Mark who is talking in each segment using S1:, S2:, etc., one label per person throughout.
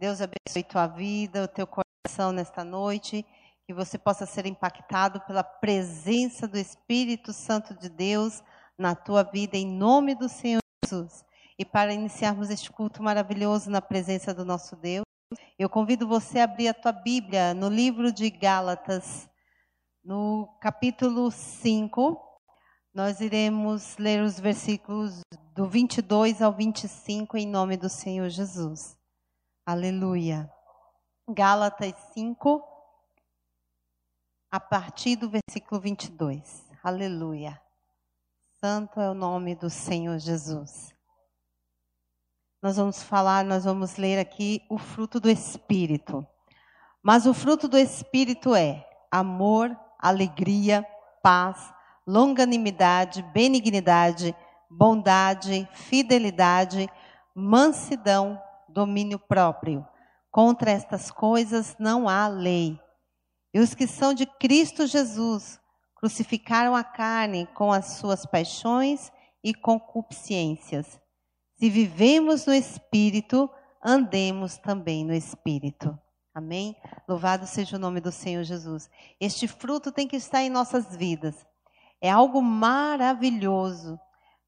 S1: Deus abençoe tua vida, o teu coração nesta noite, que você possa ser impactado pela presença do Espírito Santo de Deus na tua vida, em nome do Senhor Jesus. E para iniciarmos este culto maravilhoso na presença do nosso Deus, eu convido você a abrir a tua Bíblia no livro de Gálatas, no capítulo 5. Nós iremos ler os versículos do 22 ao 25 em nome do Senhor Jesus. Aleluia. Gálatas 5, a partir do versículo 22. Aleluia. Santo é o nome do Senhor Jesus nós vamos falar, nós vamos ler aqui o fruto do Espírito. Mas o fruto do Espírito é amor, alegria, paz, longanimidade, benignidade, bondade, fidelidade, mansidão, domínio próprio. Contra estas coisas não há lei. E os que são de Cristo Jesus crucificaram a carne com as suas paixões e concupiscências. Se vivemos no Espírito, andemos também no Espírito. Amém? Louvado seja o nome do Senhor Jesus. Este fruto tem que estar em nossas vidas. É algo maravilhoso,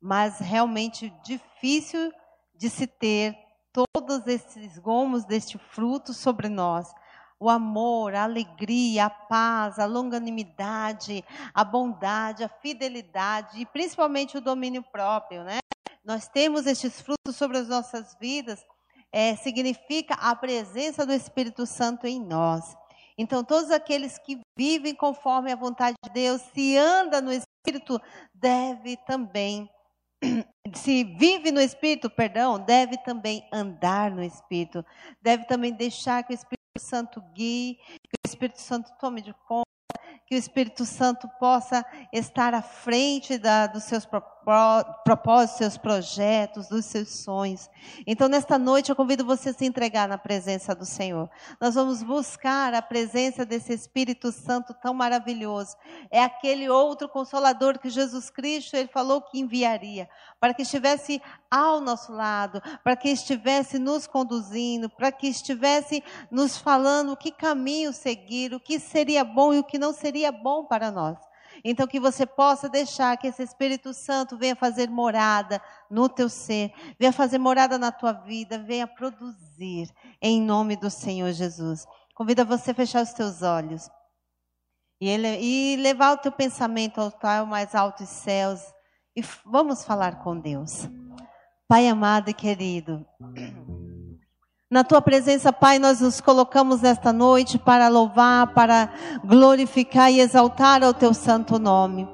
S1: mas realmente difícil de se ter todos esses gomos deste fruto sobre nós. O amor, a alegria, a paz, a longanimidade, a bondade, a fidelidade e principalmente o domínio próprio, né? nós temos estes frutos sobre as nossas vidas, é, significa a presença do Espírito Santo em nós. Então, todos aqueles que vivem conforme a vontade de Deus, se anda no Espírito, deve também, se vive no Espírito, perdão, deve também andar no Espírito, deve também deixar que o Espírito Santo guie, que o Espírito Santo tome de conta que o Espírito Santo possa estar à frente da, dos seus propósitos, seus projetos, dos seus sonhos. Então, nesta noite, eu convido você a se entregar na presença do Senhor. Nós vamos buscar a presença desse Espírito Santo tão maravilhoso. É aquele outro consolador que Jesus Cristo ele falou que enviaria, para que estivesse ao nosso lado, para que estivesse nos conduzindo, para que estivesse nos falando que caminho seguir, o que seria bom e o que não seria bom para nós. Então, que você possa deixar que esse Espírito Santo venha fazer morada no teu ser, venha fazer morada na tua vida, venha produzir, em nome do Senhor Jesus. Convida você a fechar os teus olhos e, ele, e levar o teu pensamento ao tal mais altos céus e vamos falar com Deus. Pai amado e querido. Na tua presença, Pai, nós nos colocamos nesta noite para louvar, para glorificar e exaltar o teu santo nome.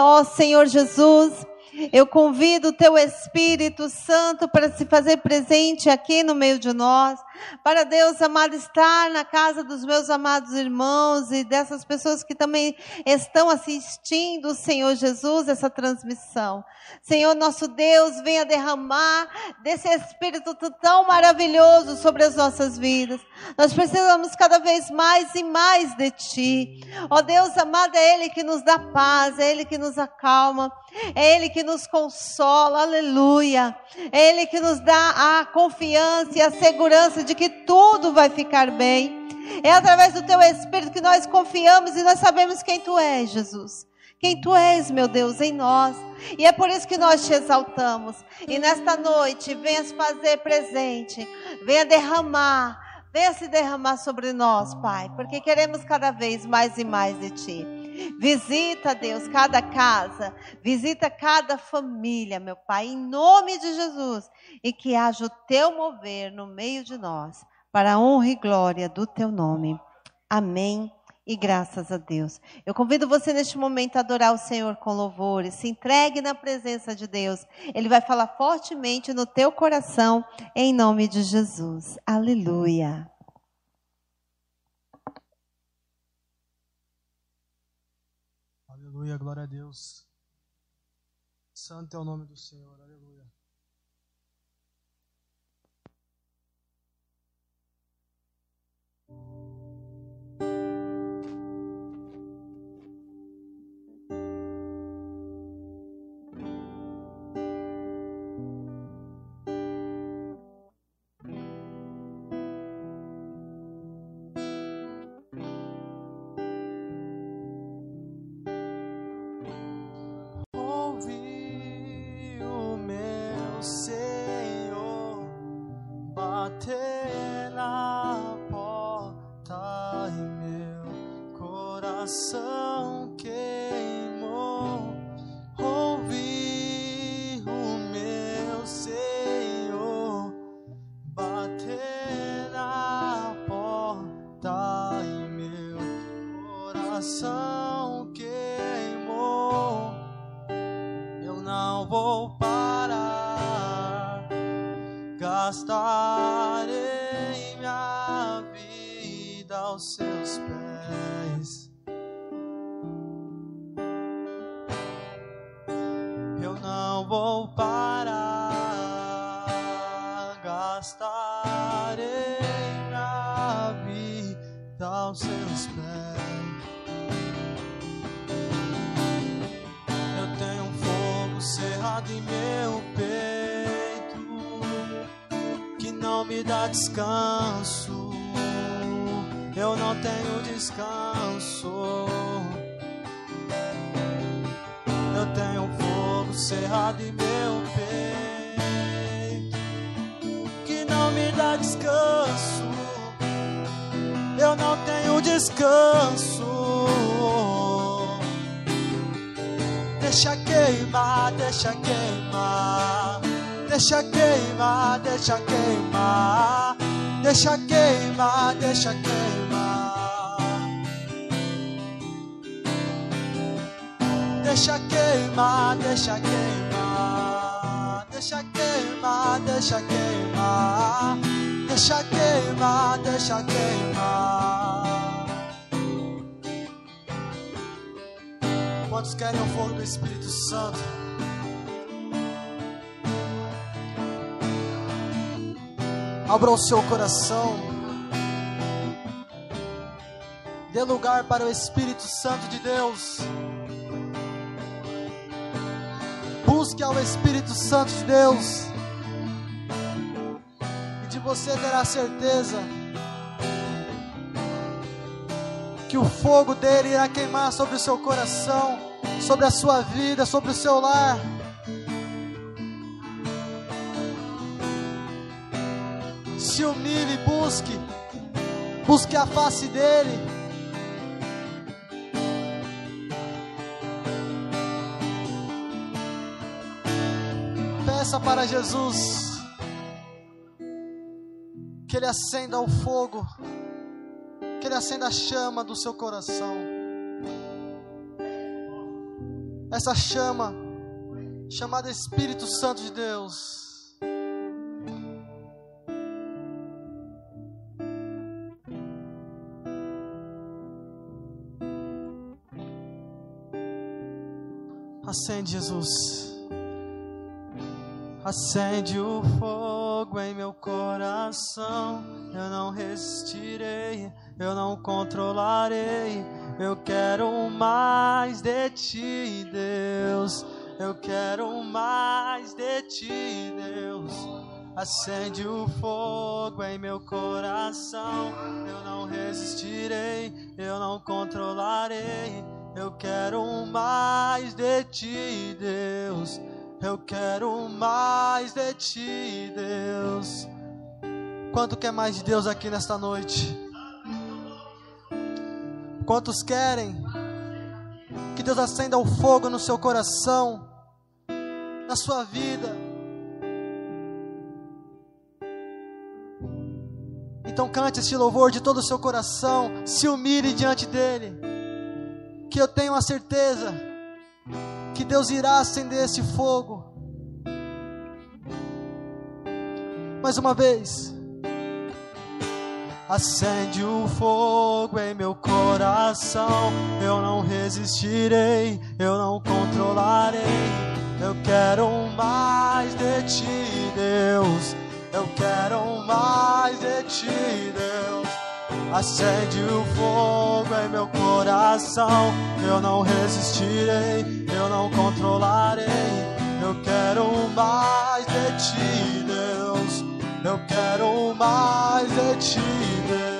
S1: Ó Senhor Jesus, eu convido o teu Espírito Santo para se fazer presente aqui no meio de nós. Para Deus amado estar na casa dos meus amados irmãos e dessas pessoas que também estão assistindo, Senhor Jesus, essa transmissão. Senhor nosso Deus, venha derramar desse Espírito tão maravilhoso sobre as nossas vidas. Nós precisamos cada vez mais e mais de Ti. Ó Deus amado, é Ele que nos dá paz, é Ele que nos acalma, é Ele que nos consola, aleluia. É Ele que nos dá a confiança e a segurança de que tudo vai ficar bem. É através do teu Espírito que nós confiamos e nós sabemos quem tu és, Jesus. Quem tu és, meu Deus, em nós. E é por isso que nós te exaltamos. E nesta noite, venha se fazer presente, venha derramar, venha se derramar sobre nós, Pai, porque queremos cada vez mais e mais de ti. Visita, Deus, cada casa, visita cada família, meu Pai, em nome de Jesus, e que haja o teu mover no meio de nós, para a honra e glória do teu nome. Amém. E graças a Deus. Eu convido você neste momento a adorar o Senhor com louvores. Se entregue na presença de Deus. Ele vai falar fortemente no teu coração, em nome de Jesus. Aleluia.
S2: Aleluia, glória a Deus. Santo é o nome do Senhor, aleluia. Descanso. Eu não tenho descanso. Eu tenho fogo cerrado em meu peito que não me dá descanso. Eu não tenho descanso. Deixa queimar, deixa queimar. Deixa queimar, deixa queimar. Deixa queimar, deixa queimar. Deixa queimar, deixa queimar. Deixa queimar, deixa queimar. Deixa queimar. Quantos querem o fogo do Espírito Santo? Abra o seu coração. Dê lugar para o Espírito Santo de Deus. Busque ao Espírito Santo de Deus. E de você terá certeza que o fogo dele irá queimar sobre o seu coração, sobre a sua vida, sobre o seu lar. se humilhe, busque, busque a face dele. Peça para Jesus que ele acenda o fogo, que ele acenda a chama do seu coração. Essa chama chamada Espírito Santo de Deus. Acende, Jesus. Acende o fogo em meu coração. Eu não resistirei, eu não controlarei. Eu quero mais de ti, Deus. Eu quero mais de ti, Deus. Acende o fogo em meu coração. Eu não resistirei, eu não controlarei. Eu quero mais de ti, Deus. Eu quero mais de ti, Deus. Quanto quer mais de Deus aqui nesta noite? Quantos querem que Deus acenda o fogo no seu coração, na sua vida? Então cante este louvor de todo o seu coração, se humilhe diante dele que eu tenho a certeza que Deus irá acender esse fogo. Mais uma vez. Acende o fogo em meu coração. Eu não resistirei, eu não controlarei. Eu quero mais de ti, Deus. Eu quero mais de ti, Deus. Acende o fogo em meu coração. Eu não resistirei, eu não controlarei. Eu quero mais de ti, Deus. Eu quero mais de ti, Deus.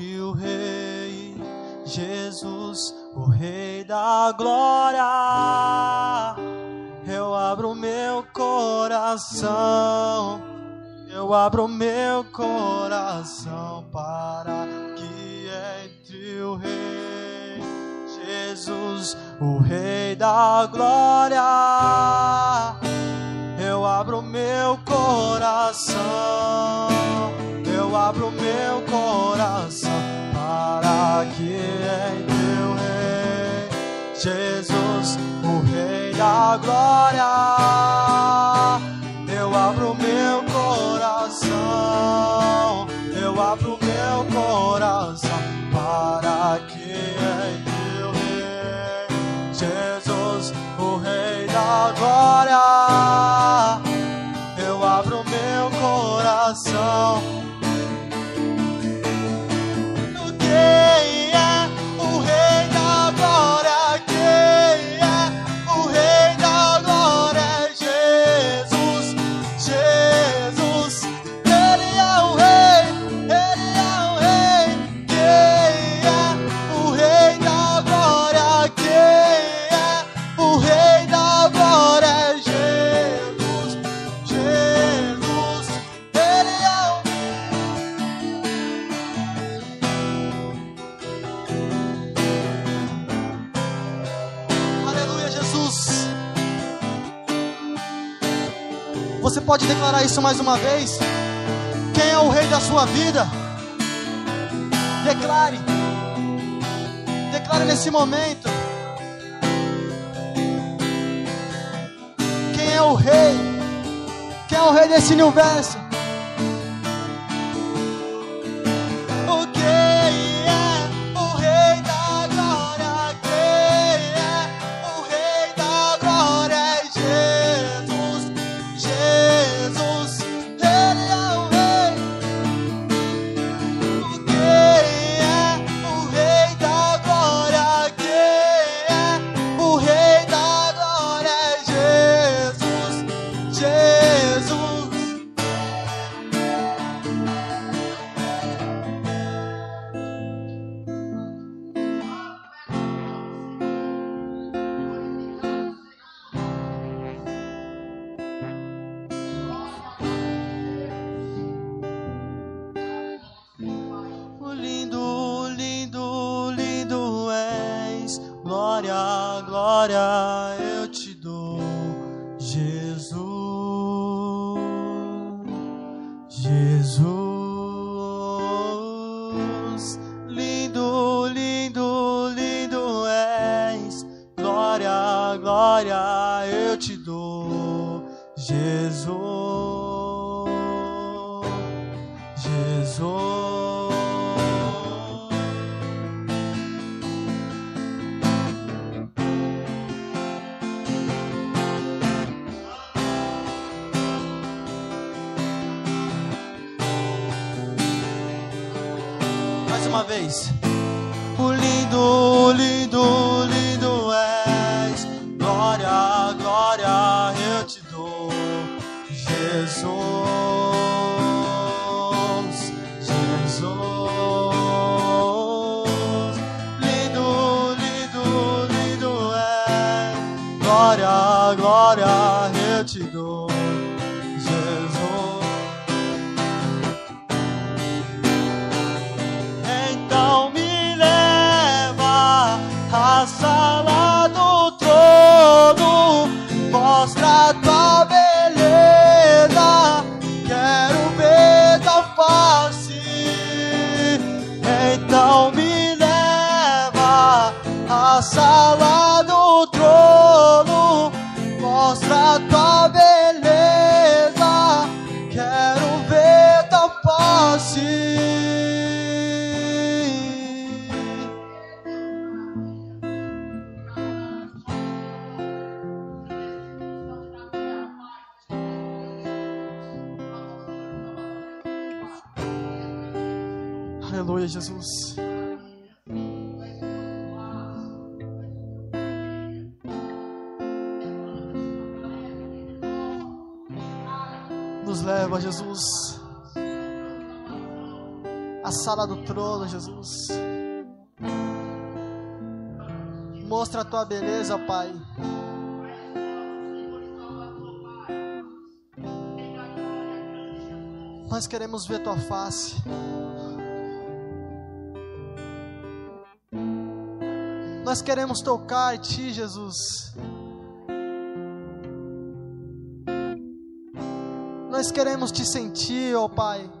S2: Entre o Rei Jesus, o Rei da glória. Eu abro meu coração, eu abro meu coração para que entre o Rei Jesus, o Rei da glória. Eu abro meu coração, eu abro meu coração para que entre o Rei Jesus, o Rei da glória. Eu abro meu coração, eu abro meu coração para que entre o Rei Jesus, o Rei da glória. Eu abro meu coração. Pode declarar isso mais uma vez? Quem é o rei da sua vida? Declare. Declare nesse momento. Quem é o rei? Quem é o rei desse universo? Jesus. Queremos ver tua face. Nós queremos tocar em ti, Jesus. Nós queremos te sentir, ó oh Pai.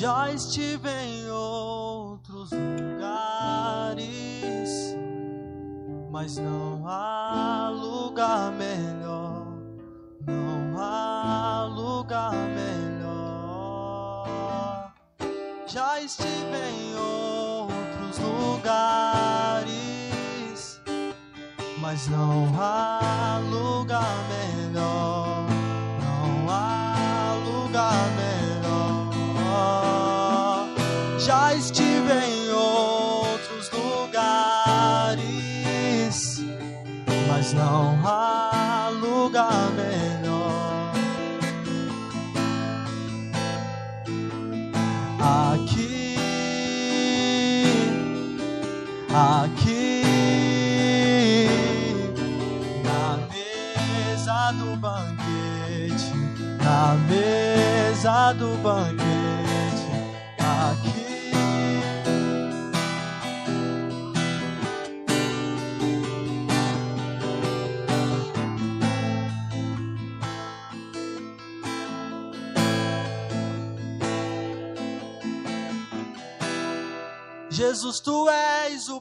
S2: Já estive em outros lugares, mas não há lugar melhor. Jesus, tu és o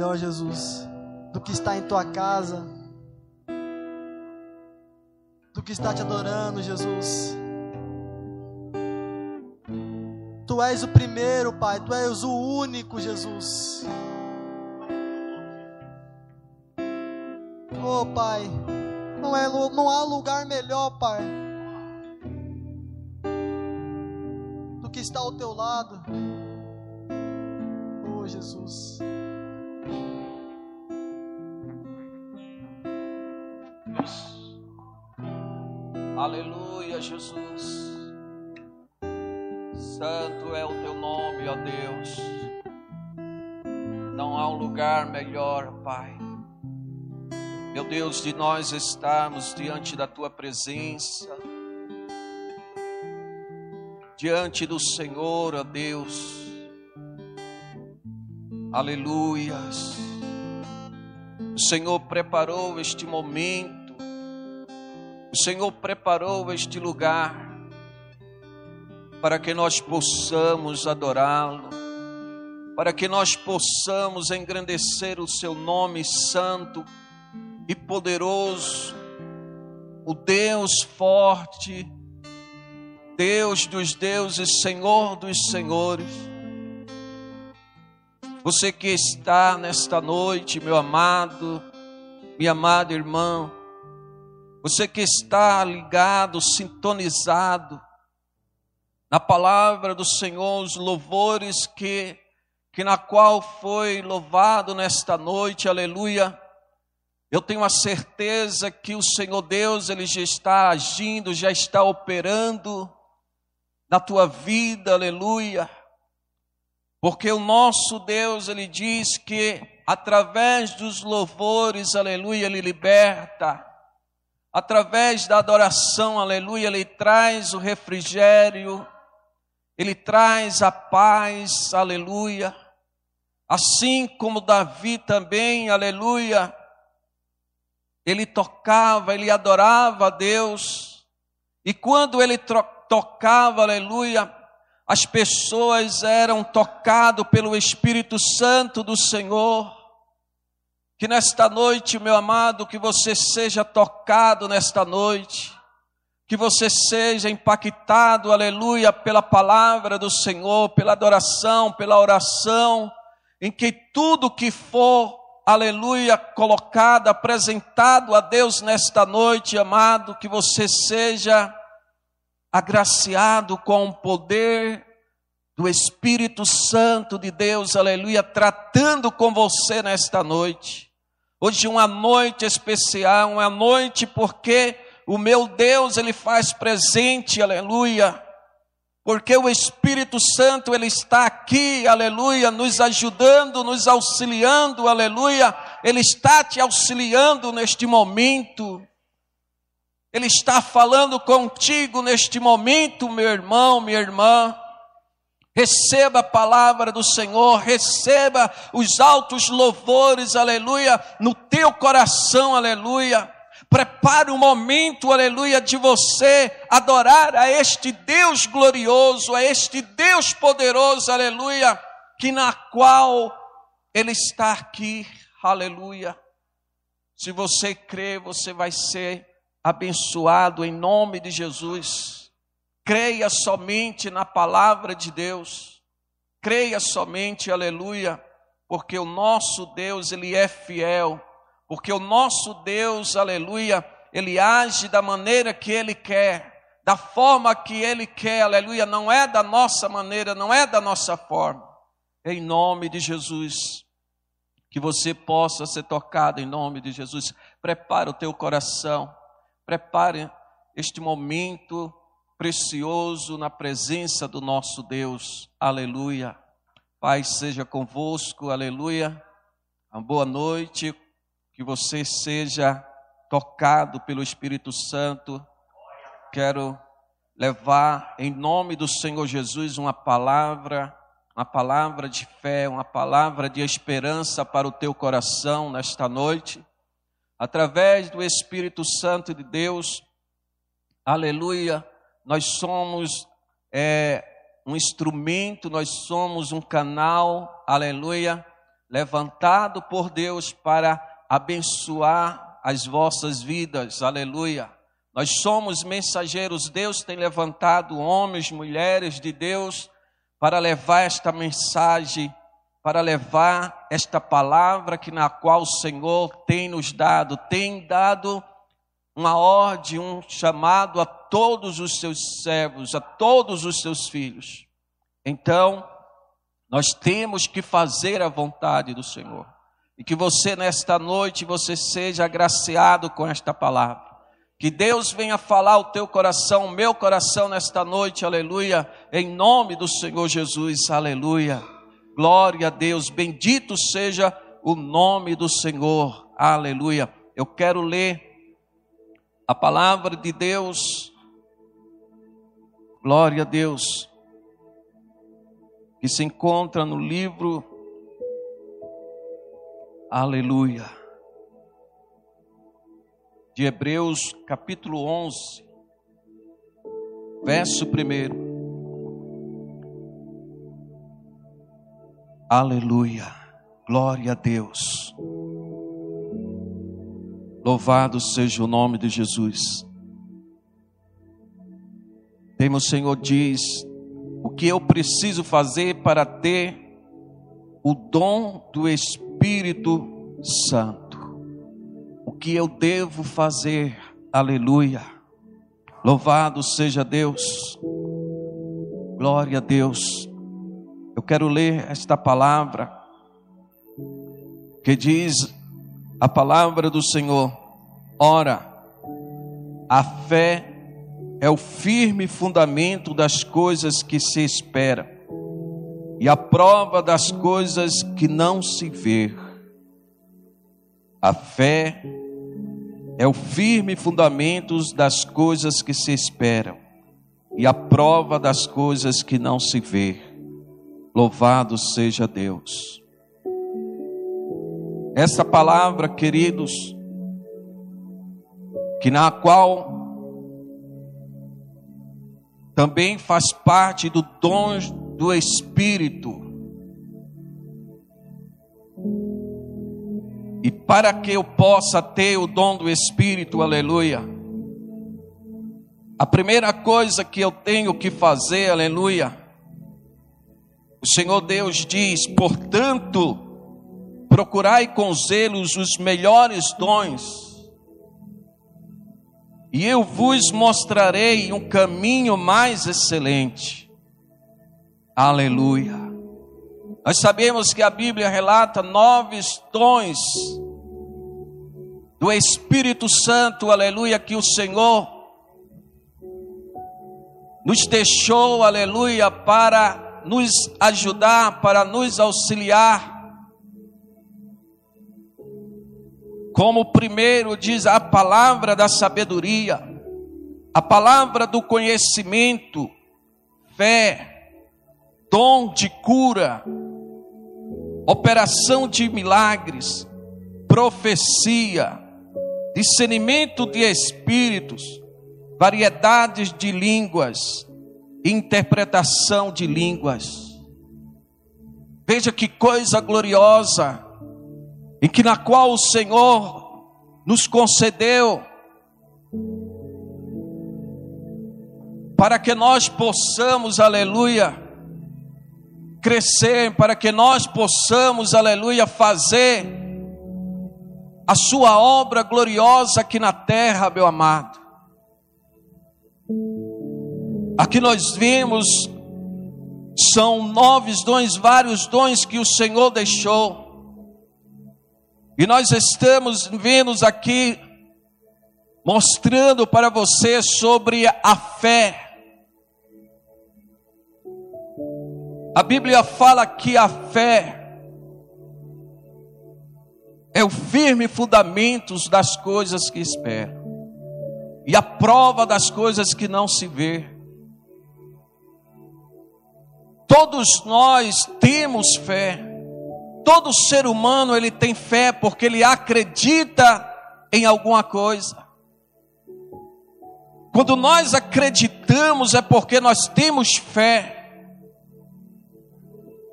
S2: melhor, Jesus, do que estar em tua casa, do que estar te adorando, Jesus. Tu és o primeiro, Pai, tu és o único, Jesus. Oh, Pai, não, é, não há lugar melhor, Pai, do que estar ao teu lado. Oh, Jesus.
S3: Aleluia, Jesus. Santo é o teu nome, ó Deus. Não há um lugar melhor, Pai meu Deus, de nós estarmos diante da tua presença, diante do Senhor, ó Deus, aleluias. O Senhor preparou este momento, o Senhor preparou este lugar para que nós possamos adorá-lo, para que nós possamos engrandecer o seu nome santo e poderoso, o Deus forte, Deus dos deuses, Senhor dos senhores. Você que está nesta noite, meu amado, minha amada irmã, você que está ligado, sintonizado na palavra do Senhor, os louvores que que na qual foi louvado nesta noite, aleluia eu tenho a certeza que o Senhor Deus, Ele já está agindo, já está operando na tua vida, aleluia. Porque o nosso Deus, ele diz que através dos louvores, aleluia, ele liberta. Através da adoração, aleluia, ele traz o refrigério, ele traz a paz, aleluia. Assim como Davi também, aleluia, ele tocava, ele adorava a Deus, e quando ele tocava, aleluia, as pessoas eram tocadas pelo Espírito Santo do Senhor. Que nesta noite, meu amado, que você seja tocado nesta noite, que você seja impactado, aleluia, pela palavra do Senhor, pela adoração, pela oração, em que tudo que for, aleluia, colocado, apresentado a Deus nesta noite, amado, que você seja agraciado com o poder do Espírito Santo de Deus, aleluia, tratando com você nesta noite. Hoje uma noite especial, uma noite porque o meu Deus ele faz presente, aleluia. Porque o Espírito Santo ele está aqui, aleluia, nos ajudando, nos auxiliando, aleluia. Ele está te auxiliando neste momento. Ele está falando contigo neste momento, meu irmão, minha irmã. Receba a palavra do Senhor, receba os altos louvores, aleluia, no teu coração, aleluia. Prepare o um momento, aleluia, de você adorar a este Deus glorioso, a este Deus poderoso, aleluia, que na qual Ele está aqui, aleluia. Se você crê, você vai ser abençoado em nome de Jesus. Creia somente na palavra de Deus. Creia somente, aleluia, porque o nosso Deus, ele é fiel. Porque o nosso Deus, aleluia, ele age da maneira que ele quer, da forma que ele quer, aleluia, não é da nossa maneira, não é da nossa forma. Em nome de Jesus, que você possa ser tocado em nome de Jesus. Prepara o teu coração Prepare este momento precioso na presença do nosso Deus. Aleluia. Pai seja convosco. Aleluia. Uma boa noite. Que você seja tocado pelo Espírito Santo. Quero levar em nome do Senhor Jesus uma palavra, uma palavra de fé, uma palavra de esperança para o teu coração nesta noite através do Espírito Santo de Deus, aleluia, nós somos é, um instrumento, nós somos um canal, aleluia, levantado por Deus para abençoar as vossas vidas, aleluia. Nós somos mensageiros, Deus tem levantado homens, mulheres de Deus para levar esta mensagem para levar esta palavra que na qual o Senhor tem nos dado, tem dado uma ordem, um chamado a todos os seus servos, a todos os seus filhos. Então, nós temos que fazer a vontade do Senhor. E que você nesta noite você seja agraciado com esta palavra. Que Deus venha falar o teu coração, o meu coração nesta noite, aleluia, em nome do Senhor Jesus, aleluia. Glória a Deus, bendito seja o nome do Senhor. Aleluia. Eu quero ler a palavra de Deus. Glória a Deus. Que se encontra no livro Aleluia. De Hebreus, capítulo 11, verso 1. Aleluia. Glória a Deus. Louvado seja o nome de Jesus. Temos, Senhor, diz o que eu preciso fazer para ter o dom do Espírito Santo. O que eu devo fazer? Aleluia. Louvado seja Deus. Glória a Deus. Eu quero ler esta palavra que diz a palavra do Senhor. Ora, a fé é o firme fundamento das coisas que se espera e a prova das coisas que não se vê. A fé é o firme fundamento das coisas que se esperam e a prova das coisas que não se vê. Louvado seja Deus. Essa palavra, queridos, que na qual também faz parte do dom do Espírito. E para que eu possa ter o dom do Espírito, aleluia. A primeira coisa que eu tenho que fazer, aleluia. O Senhor Deus diz: portanto, procurai com zelos os melhores dons e eu vos mostrarei um caminho mais excelente. Aleluia. Nós sabemos que a Bíblia relata nove dons do Espírito Santo, aleluia, que o Senhor nos deixou, aleluia, para nos ajudar, para nos auxiliar. Como primeiro diz a palavra da sabedoria, a palavra do conhecimento, fé, dom de cura, operação de milagres, profecia, discernimento de espíritos, variedades de línguas, interpretação de línguas. Veja que coisa gloriosa e que na qual o Senhor nos concedeu para que nós possamos, aleluia, crescer, para que nós possamos, aleluia, fazer a sua obra gloriosa aqui na terra, meu amado. Aqui nós vimos são novos dons, vários dons que o Senhor deixou. E nós estamos vendo aqui mostrando para você sobre a fé. A Bíblia fala que a fé é o firme fundamento das coisas que espera e a prova das coisas que não se vê. Todos nós temos fé. Todo ser humano ele tem fé porque ele acredita em alguma coisa. Quando nós acreditamos é porque nós temos fé.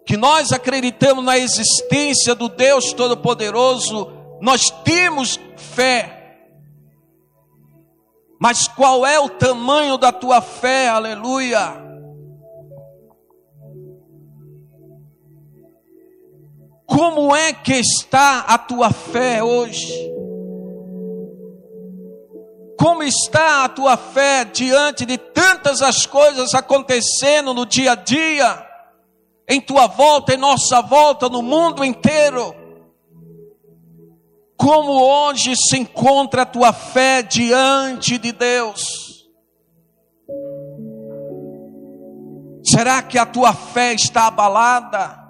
S3: Que nós acreditamos na existência do Deus Todo-Poderoso, nós temos fé. Mas qual é o tamanho da tua fé? Aleluia. Como é que está a tua fé hoje? Como está a tua fé diante de tantas as coisas acontecendo no dia a dia, em tua volta, em nossa volta, no mundo inteiro? Como hoje se encontra a tua fé diante de Deus? Será que a tua fé está abalada?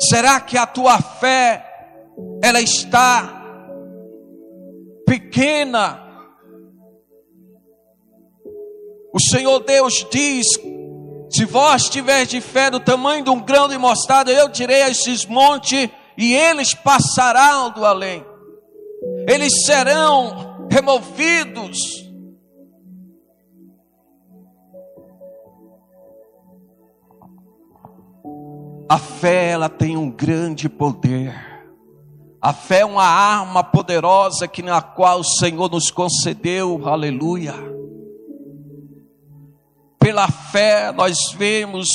S3: Será que a tua fé ela está pequena? O Senhor Deus diz: se vós tiveres fé do tamanho de um grão de mostarda, eu tirei esses montes e eles passarão do além. Eles serão removidos A fé ela tem um grande poder. A fé é uma arma poderosa que na qual o Senhor nos concedeu. Aleluia. Pela fé nós vemos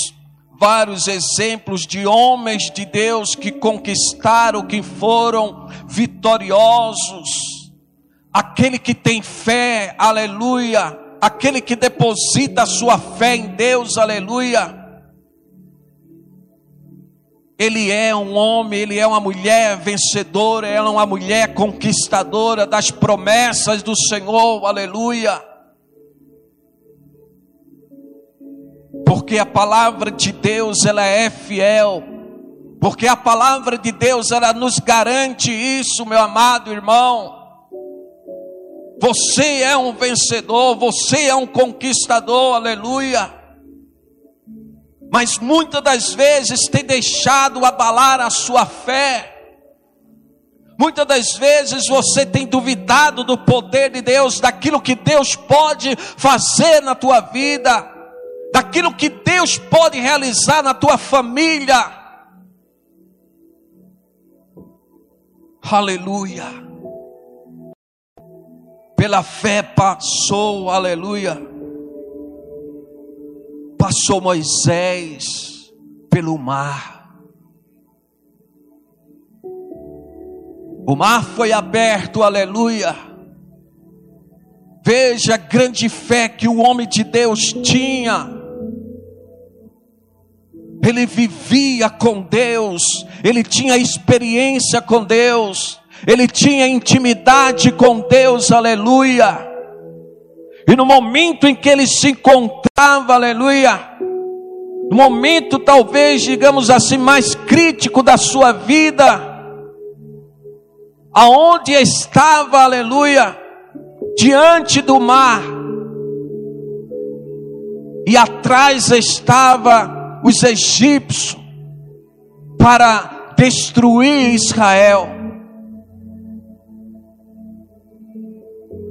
S3: vários exemplos de homens de Deus que conquistaram, que foram vitoriosos. Aquele que tem fé, aleluia. Aquele que deposita a sua fé em Deus, aleluia ele é um homem, ele é uma mulher vencedora, ela é uma mulher conquistadora das promessas do Senhor, aleluia. Porque a palavra de Deus, ela é fiel. Porque a palavra de Deus, ela nos garante isso, meu amado irmão. Você é um vencedor, você é um conquistador, aleluia. Mas muitas das vezes tem deixado abalar a sua fé. Muitas das vezes você tem duvidado do poder de Deus, daquilo que Deus pode fazer na tua vida, daquilo que Deus pode realizar na tua família. Aleluia pela fé passou, aleluia. Passou Moisés pelo mar. O mar foi aberto, aleluia. Veja a grande fé que o homem de Deus tinha. Ele vivia com Deus, ele tinha experiência com Deus ele tinha intimidade com Deus, aleluia. E no momento em que ele se encontrava, aleluia, no momento talvez, digamos assim, mais crítico da sua vida, aonde estava, aleluia, diante do mar, e atrás estava os egípcios para destruir Israel.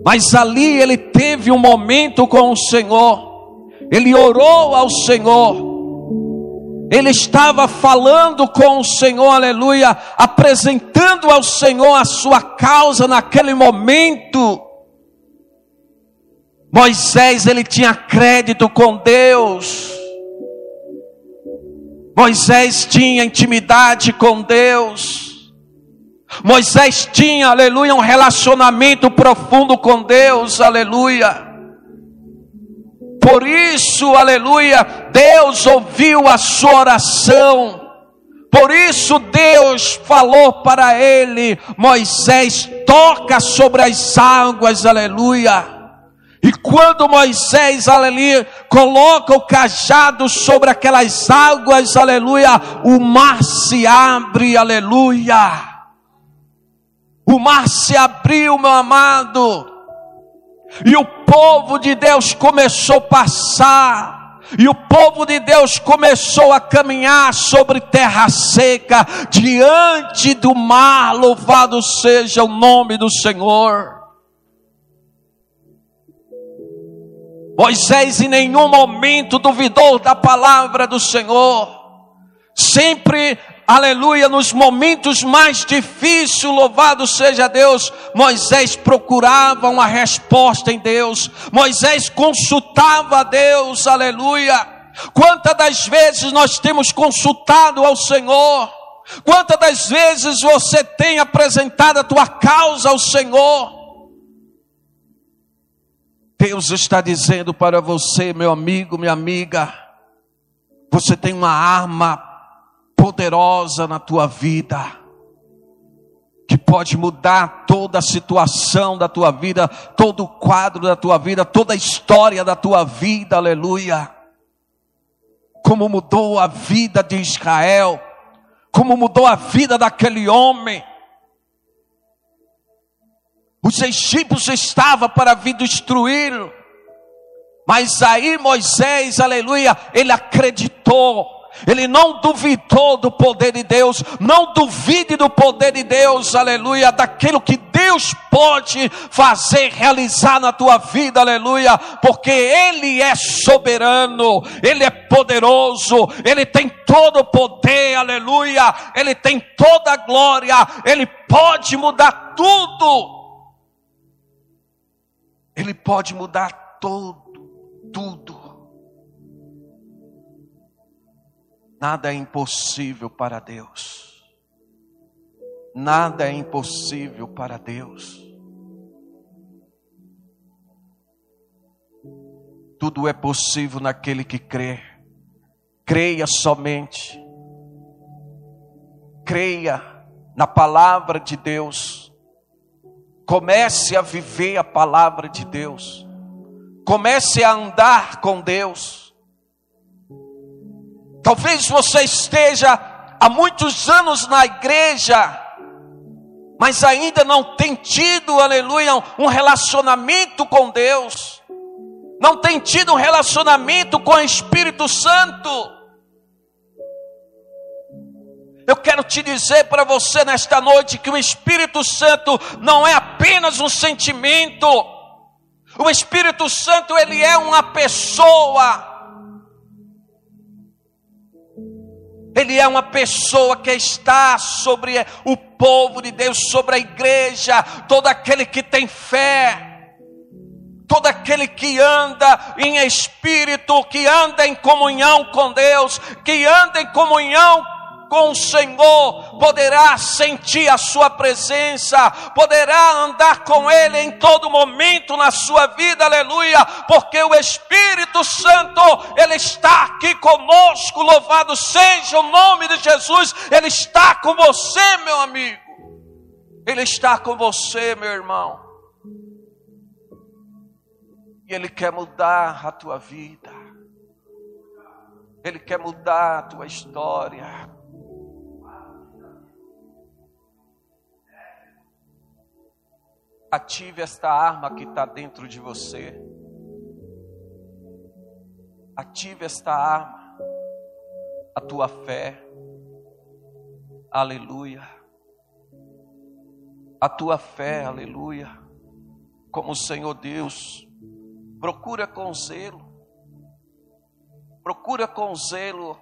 S3: Mas ali ele teve um momento com o Senhor, ele orou ao Senhor, ele estava falando com o Senhor, aleluia, apresentando ao Senhor a sua causa naquele momento. Moisés, ele tinha crédito com Deus. Moisés tinha intimidade com Deus. Moisés tinha, aleluia, um relacionamento profundo com Deus, aleluia. Por isso, aleluia, Deus ouviu a sua oração. Por isso Deus falou para ele: Moisés, toca sobre as águas, aleluia. E quando Moisés, aleluia, coloca o cajado sobre aquelas águas, aleluia, o mar se abre, aleluia. O mar se abriu, meu amado, e o povo de Deus começou a passar, e o povo de Deus começou a caminhar sobre terra seca, diante do mar, louvado seja o nome do Senhor. Moisés em nenhum momento duvidou da palavra do Senhor, sempre aleluia, nos momentos mais difíceis, louvado seja Deus, Moisés procurava uma resposta em Deus, Moisés consultava a Deus, aleluia. Quantas das vezes nós temos consultado ao Senhor? Quantas das vezes você tem apresentado a tua causa ao Senhor? Deus está dizendo para você, meu amigo, minha amiga, você tem uma arma poderosa na tua vida, que pode mudar toda a situação da tua vida, todo o quadro da tua vida, toda a história da tua vida, aleluia. Como mudou a vida de Israel, como mudou a vida daquele homem. Os egípcios estavam para vir destruí-lo, mas aí Moisés, aleluia, ele acreditou, ele não duvidou do poder de Deus, não duvide do poder de Deus, aleluia, daquilo que Deus pode fazer, realizar na tua vida, aleluia, porque Ele é soberano, Ele é poderoso, Ele tem todo o poder, aleluia, Ele tem toda a glória, Ele pode mudar tudo, Ele pode mudar tudo, tudo. Nada é impossível para Deus. Nada é impossível para Deus. Tudo é possível naquele que crê. Creia somente. Creia na palavra de Deus. Comece a viver a palavra de Deus. Comece a andar com Deus. Talvez você esteja há muitos anos na igreja, mas ainda não tem tido, aleluia, um relacionamento com Deus, não tem tido um relacionamento com o Espírito Santo. Eu quero te dizer para você nesta noite que o Espírito Santo não é apenas um sentimento, o Espírito Santo ele é uma pessoa. Ele é uma pessoa que está sobre o povo de Deus, sobre a igreja, todo aquele que tem fé, todo aquele que anda em espírito, que anda em comunhão com Deus, que anda em comunhão com o Senhor, poderá sentir a Sua presença, poderá andar com Ele em todo momento na sua vida, aleluia, porque o Espírito Santo, Ele está aqui conosco, louvado seja o nome de Jesus, Ele está com você, meu amigo, Ele está com você, meu irmão, e Ele quer mudar a tua vida. Ele quer mudar a tua história. Ative esta arma que está dentro de você. Ative esta arma, a tua fé. Aleluia. A tua fé, aleluia. Como o Senhor Deus. Procura com zelo. Procura com zelo.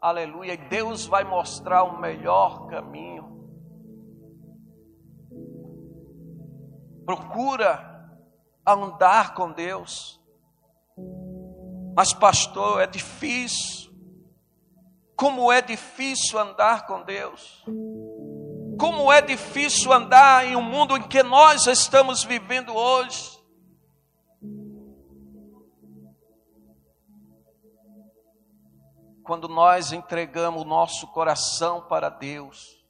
S3: Aleluia. E Deus vai mostrar o melhor caminho. Procura andar com Deus. Mas, pastor, é difícil. Como é difícil andar com Deus. Como é difícil andar em um mundo em que nós estamos vivendo hoje. Quando nós entregamos o nosso coração para Deus,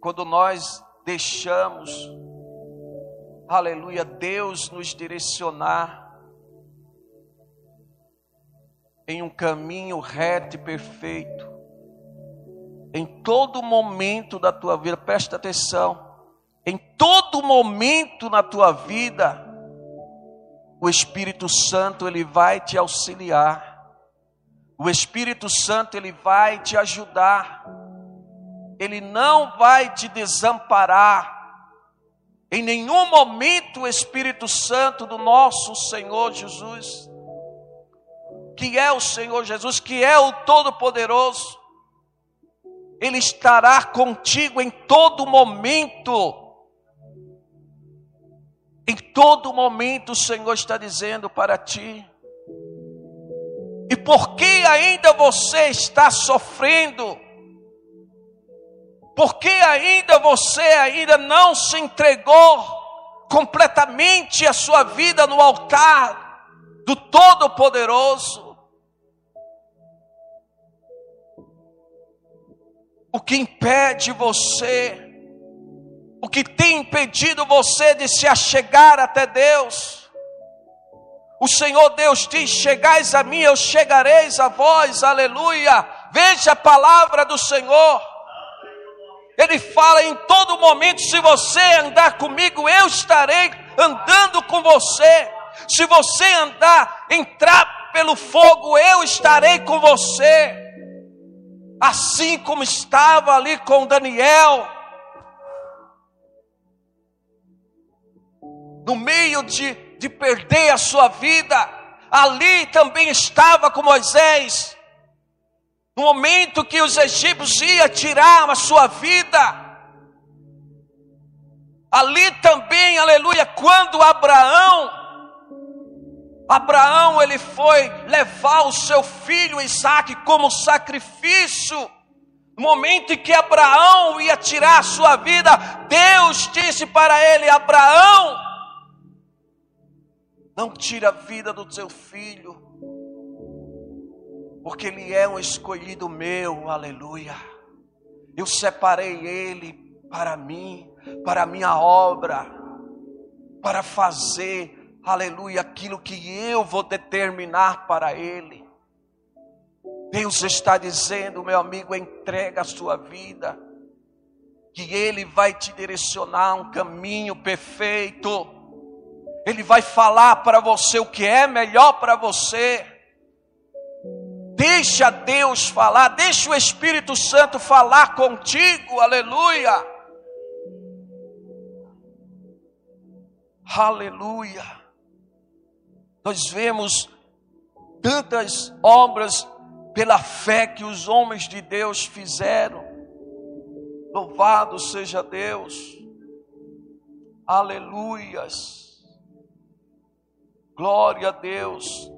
S3: quando nós deixamos aleluia, Deus nos direcionar em um caminho reto e perfeito. Em todo momento da tua vida, presta atenção. Em todo momento na tua vida, o Espírito Santo ele vai te auxiliar. O Espírito Santo ele vai te ajudar. Ele não vai te desamparar em nenhum momento o Espírito Santo do nosso Senhor Jesus, que é o Senhor Jesus, que é o Todo-Poderoso, Ele estará contigo em todo momento. Em todo momento o Senhor está dizendo para ti. E por que ainda você está sofrendo? Porque ainda você ainda não se entregou completamente a sua vida no altar do Todo-Poderoso. O que impede você, o que tem impedido você de se achegar até Deus, o Senhor Deus diz: Chegais a mim, eu chegareis a vós, aleluia. Veja a palavra do Senhor. Ele fala em todo momento: se você andar comigo, eu estarei andando com você. Se você andar, entrar pelo fogo, eu estarei com você. Assim como estava ali com Daniel, no meio de, de perder a sua vida, ali também estava com Moisés no momento que os egípcios iam tirar a sua vida, ali também, aleluia, quando Abraão, Abraão ele foi levar o seu filho Isaac como sacrifício, no momento em que Abraão ia tirar a sua vida, Deus disse para ele: Abraão, não tira a vida do teu filho, porque ele é um escolhido meu, aleluia. Eu separei ele para mim, para a minha obra, para fazer, aleluia, aquilo que eu vou determinar para ele. Deus está dizendo, meu amigo, entrega a sua vida, que Ele vai te direcionar um caminho perfeito, Ele vai falar para você o que é melhor para você. Deixa Deus falar, deixa o Espírito Santo falar contigo, aleluia. Aleluia. Nós vemos tantas obras pela fé que os homens de Deus fizeram. Louvado seja Deus. Aleluias. Glória a Deus.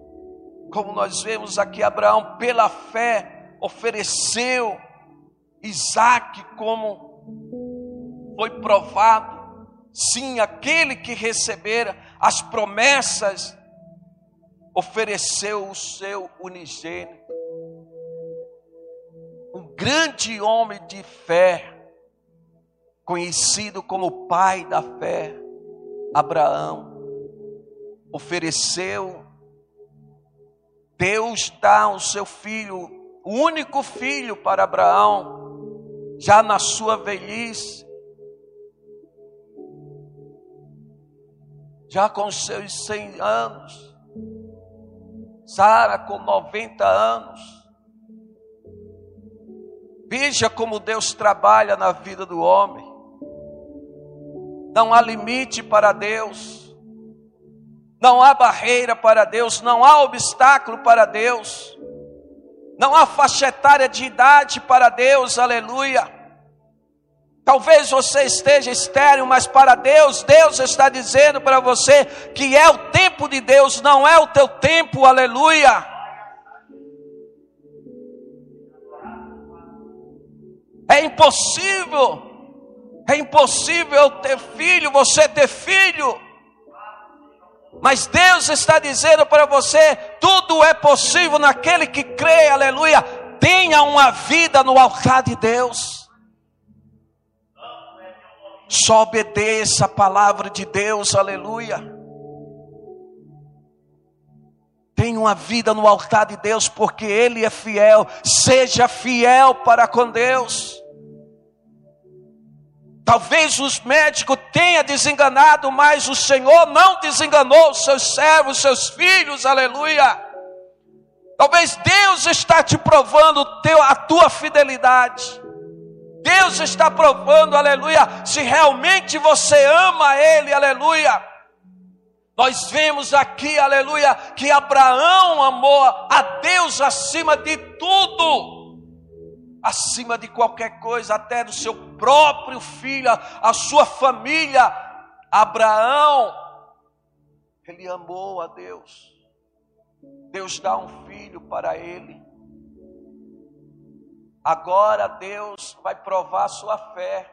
S3: Como nós vemos aqui, Abraão, pela fé, ofereceu Isaac como foi provado. Sim, aquele que recebera as promessas ofereceu o seu unigênito. Um grande homem de fé, conhecido como pai da fé, Abraão, ofereceu. Deus dá o seu filho, o único filho para Abraão, já na sua velhice, já com seus 100 anos, Sara com 90 anos. Veja como Deus trabalha na vida do homem. Não há limite para Deus. Não há barreira para Deus, não há obstáculo para Deus. Não há faixa etária de idade para Deus. Aleluia. Talvez você esteja estéreo, mas para Deus, Deus está dizendo para você que é o tempo de Deus, não é o teu tempo, aleluia. É impossível, é impossível eu ter filho, você ter filho. Mas Deus está dizendo para você: tudo é possível naquele que crê, aleluia. Tenha uma vida no altar de Deus. Só obedeça a palavra de Deus, aleluia. Tenha uma vida no altar de Deus, porque Ele é fiel. Seja fiel para com Deus. Talvez os médicos tenham desenganado, mas o Senhor não desenganou os seus servos, seus filhos, aleluia. Talvez Deus está te provando a tua fidelidade. Deus está provando, aleluia, se realmente você ama Ele, aleluia. Nós vemos aqui, aleluia, que Abraão amou a Deus acima de tudo, acima de qualquer coisa, até do seu próprio filho, a sua família. Abraão, ele amou a Deus. Deus dá um filho para ele. Agora Deus vai provar a sua fé.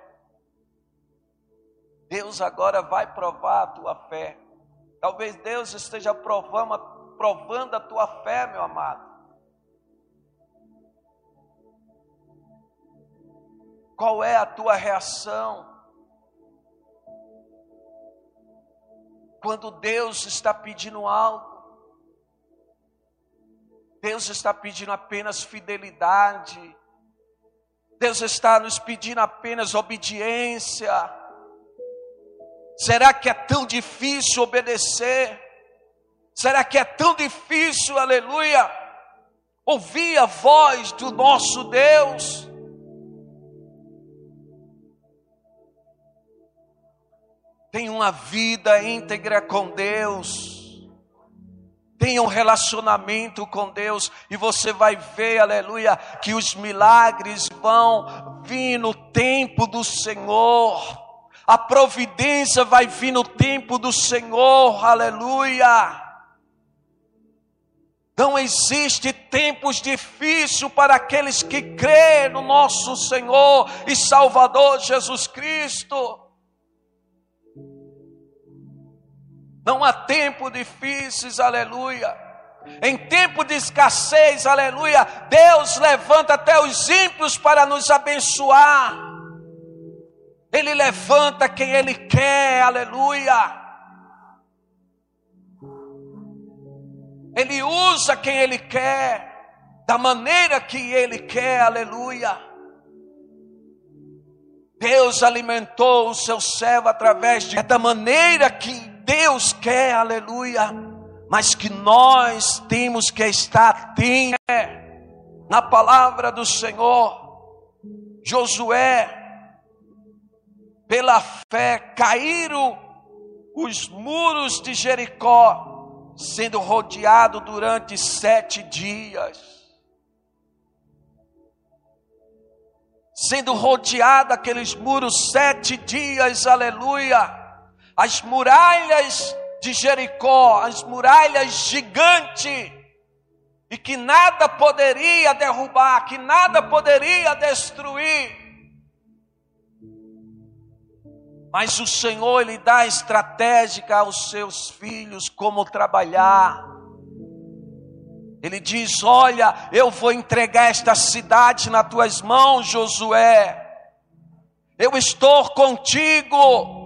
S3: Deus agora vai provar a tua fé. Talvez Deus esteja provando, provando a tua fé, meu amado. Qual é a tua reação? Quando Deus está pedindo algo, Deus está pedindo apenas fidelidade, Deus está nos pedindo apenas obediência. Será que é tão difícil obedecer? Será que é tão difícil, aleluia, ouvir a voz do nosso Deus? Tem uma vida íntegra com Deus Tenha um relacionamento com Deus e você vai ver, aleluia, que os milagres vão vir no tempo do Senhor. A providência vai vir no tempo do Senhor, aleluia. Não existe tempos difíceis para aqueles que crêem no nosso Senhor e Salvador Jesus Cristo. Não há tempo difíceis, aleluia. Em tempo de escassez, aleluia, Deus levanta até os ímpios para nos abençoar. Ele levanta quem Ele quer, aleluia. Ele usa quem Ele quer. da maneira que Ele quer, aleluia. Deus alimentou o seu servo através de é da maneira que Deus quer, aleluia. Mas que nós temos que estar atentos na palavra do Senhor. Josué, pela fé, caíram os muros de Jericó, sendo rodeado durante sete dias. sendo rodeado aqueles muros sete dias, aleluia. As muralhas de Jericó, as muralhas gigantes, e que nada poderia derrubar, que nada poderia destruir. Mas o Senhor, Ele dá estratégica aos seus filhos como trabalhar. Ele diz: Olha, eu vou entregar esta cidade nas tuas mãos, Josué. Eu estou contigo.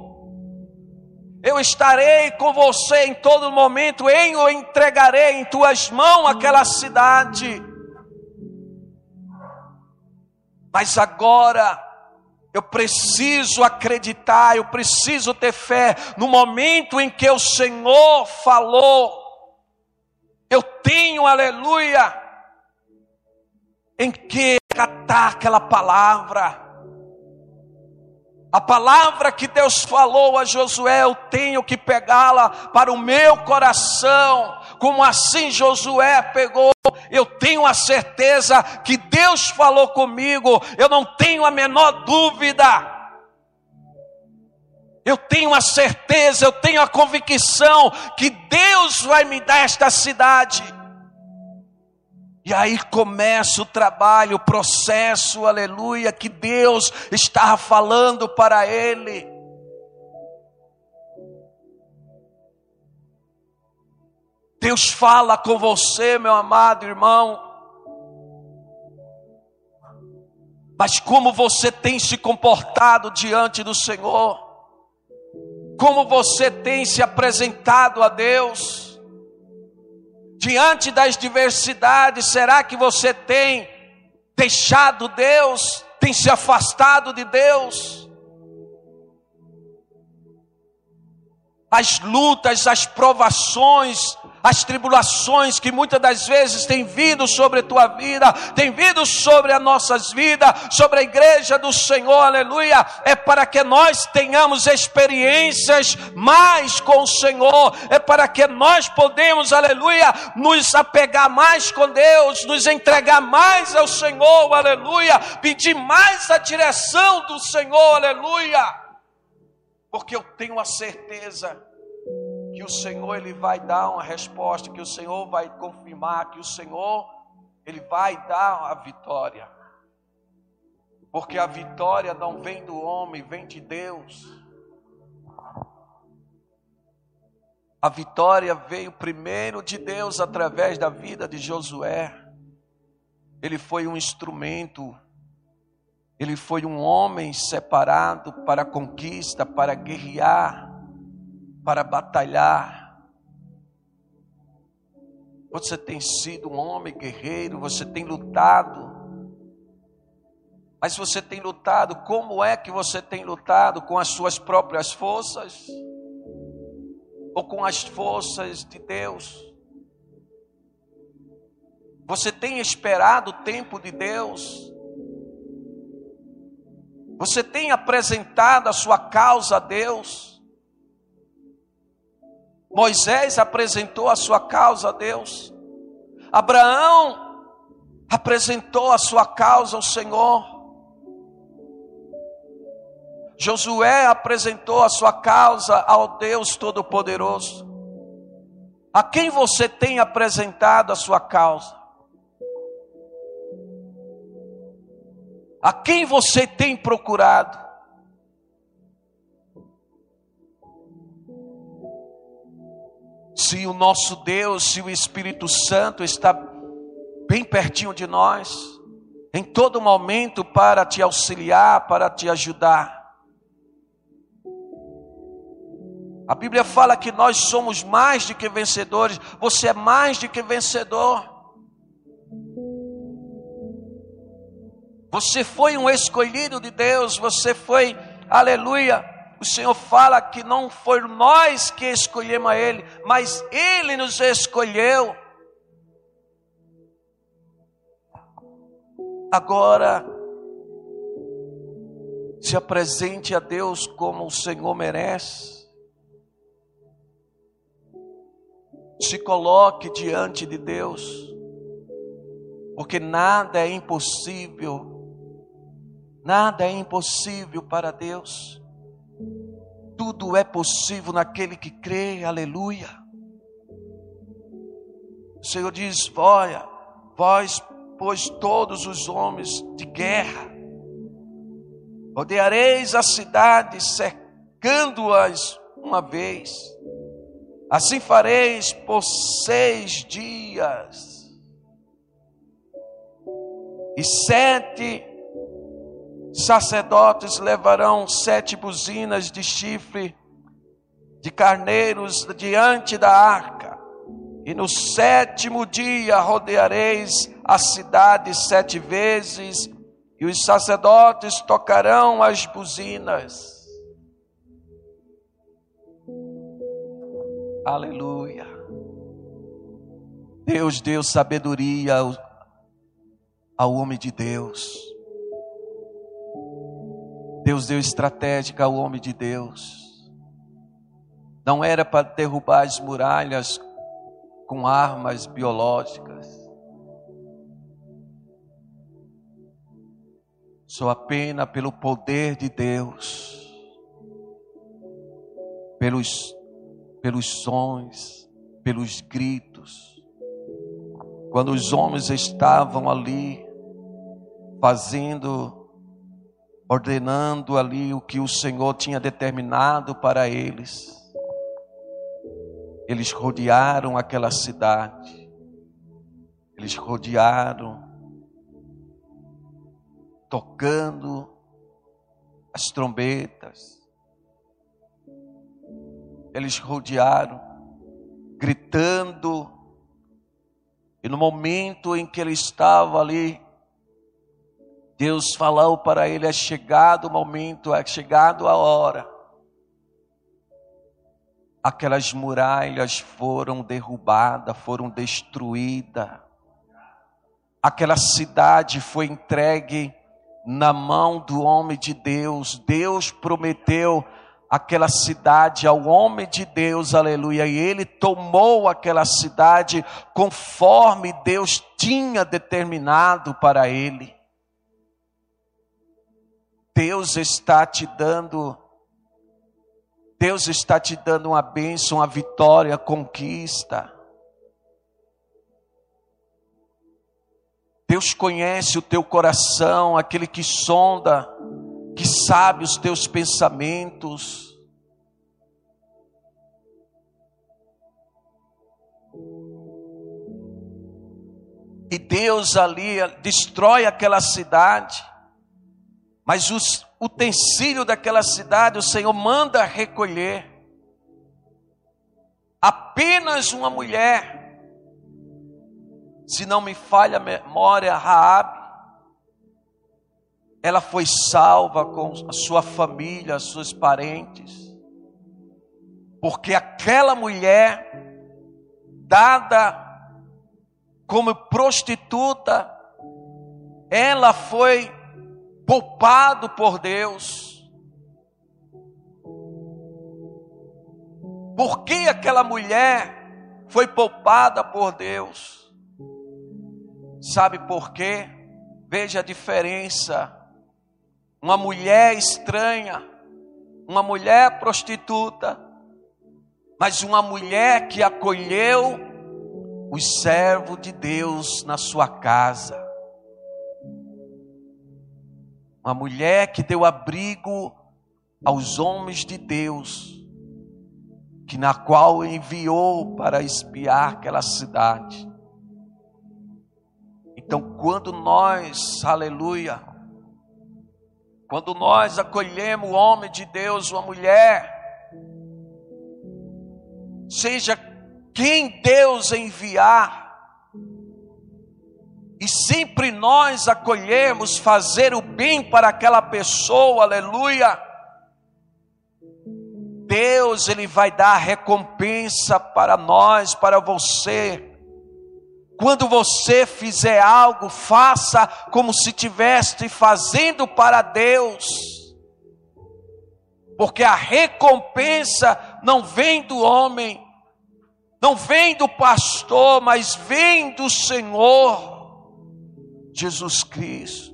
S3: Eu estarei com você em todo momento, em ou entregarei em tuas mãos aquela cidade. Mas agora eu preciso acreditar, eu preciso ter fé no momento em que o Senhor falou eu tenho, aleluia, em que catar aquela palavra. A palavra que Deus falou a Josué, eu tenho que pegá-la para o meu coração. Como assim Josué pegou, eu tenho a certeza que Deus falou comigo, eu não tenho a menor dúvida. Eu tenho a certeza, eu tenho a convicção que Deus vai me dar esta cidade. E aí começa o trabalho, o processo, aleluia, que Deus estava falando para ele. Deus fala com você, meu amado irmão. Mas como você tem se comportado diante do Senhor? como você tem se apresentado a Deus. Diante das diversidades, será que você tem deixado Deus, tem se afastado de Deus? As lutas, as provações, as tribulações que muitas das vezes têm vindo sobre a tua vida, têm vindo sobre as nossas vidas, sobre a igreja do Senhor, aleluia, é para que nós tenhamos experiências mais com o Senhor, é para que nós podemos, aleluia, nos apegar mais com Deus, nos entregar mais ao Senhor, aleluia, pedir mais a direção do Senhor, aleluia, porque eu tenho a certeza que o Senhor ele vai dar uma resposta, que o Senhor vai confirmar, que o Senhor ele vai dar a vitória. Porque a vitória não vem do homem, vem de Deus. A vitória veio primeiro de Deus através da vida de Josué. Ele foi um instrumento, ele foi um homem separado para a conquista, para guerrear para batalhar. Você tem sido um homem guerreiro, você tem lutado. Mas você tem lutado, como é que você tem lutado? Com as suas próprias forças? Ou com as forças de Deus? Você tem esperado o tempo de Deus? Você tem apresentado a sua causa a Deus? Moisés apresentou a sua causa a Deus. Abraão apresentou a sua causa ao Senhor. Josué apresentou a sua causa ao Deus Todo-Poderoso. A quem você tem apresentado a sua causa? A quem você tem procurado? Se o nosso Deus, se o Espírito Santo está bem pertinho de nós, em todo momento para te auxiliar, para te ajudar. A Bíblia fala que nós somos mais do que vencedores, você é mais do que vencedor. Você foi um escolhido de Deus, você foi, aleluia. O Senhor fala que não foi nós que escolhemos a Ele, mas Ele nos escolheu. Agora, se apresente a Deus como o Senhor merece. Se coloque diante de Deus, porque nada é impossível Nada é impossível para Deus. Tudo é possível naquele que crê, aleluia. O Senhor diz: Olha, vós, pois todos os homens de guerra, rodeareis a cidade, cercando-as uma vez. Assim fareis por seis dias. E sete sacerdotes levarão sete buzinas de chifre de carneiros diante da arca, e no sétimo dia rodeareis a cidade sete vezes, e os sacerdotes tocarão as buzinas. Aleluia. Deus deu sabedoria ao, homem de Deus. Deus deu estratégia ao homem de Deus. Não era para derrubar as muralhas com armas biológicas. Só apenas pelo poder de Deus, pelos, pelos sons, pelos gritos. Quando os homens estavam ali fazendo ordenando ali o que o Senhor tinha determinado para eles. Eles rodearam aquela cidade, eles rodearam, tocando as trombetas, eles rodearam, gritando, e no momento em que ele estava ali Deus falou para ele: é chegado o momento, é chegado a hora. Aquelas muralhas foram derrubadas, foram destruídas. Aquela cidade foi entregue na mão do homem de Deus. Deus prometeu aquela cidade ao homem de Deus, aleluia, e ele tomou aquela cidade conforme Deus tinha determinado para ele. Deus está te dando, Deus está te dando uma bênção, uma vitória, conquista. Deus conhece o teu coração, aquele que sonda, que sabe os teus pensamentos. E Deus ali destrói aquela cidade. Mas os utensílios daquela cidade o Senhor manda recolher. Apenas uma mulher, se não me falha a memória, Raabe, ela foi salva com a sua família, seus parentes, porque aquela mulher, dada como prostituta, ela foi poupado por Deus. Por que aquela mulher foi poupada por Deus? Sabe por quê? Veja a diferença. Uma mulher estranha, uma mulher prostituta, mas uma mulher que acolheu os servos de Deus na sua casa uma mulher que deu abrigo aos homens de Deus, que na qual enviou para espiar aquela cidade. Então, quando nós, aleluia, quando nós acolhemos o homem de Deus, uma mulher, seja quem Deus enviar, e sempre nós acolhemos fazer o bem para aquela pessoa, aleluia. Deus, Ele vai dar recompensa para nós, para você. Quando você fizer algo, faça como se estivesse fazendo para Deus. Porque a recompensa não vem do homem, não vem do pastor, mas vem do Senhor. Jesus Cristo.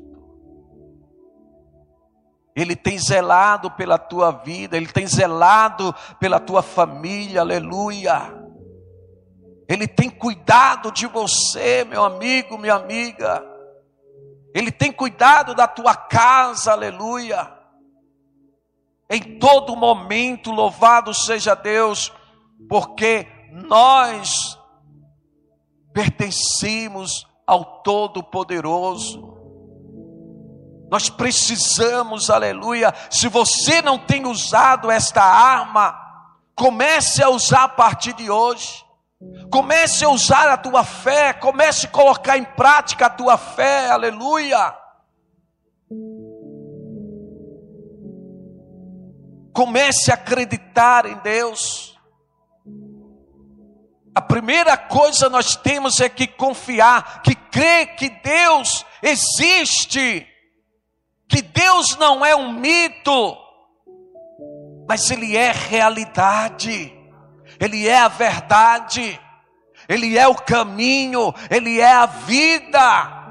S3: Ele tem zelado pela tua vida, Ele tem zelado pela tua família, aleluia. Ele tem cuidado de você, meu amigo, minha amiga. Ele tem cuidado da tua casa, aleluia. Em todo momento, louvado seja Deus, porque nós pertencemos ao Todo-Poderoso. Nós precisamos, aleluia. Se você não tem usado esta arma, comece a usar a partir de hoje. Comece a usar a tua fé, comece a colocar em prática a tua fé, aleluia. Comece a acreditar em Deus. A primeira coisa nós temos é que confiar, que crer que Deus existe, que Deus não é um mito, mas Ele é realidade, Ele é a verdade, Ele é o caminho, Ele é a vida.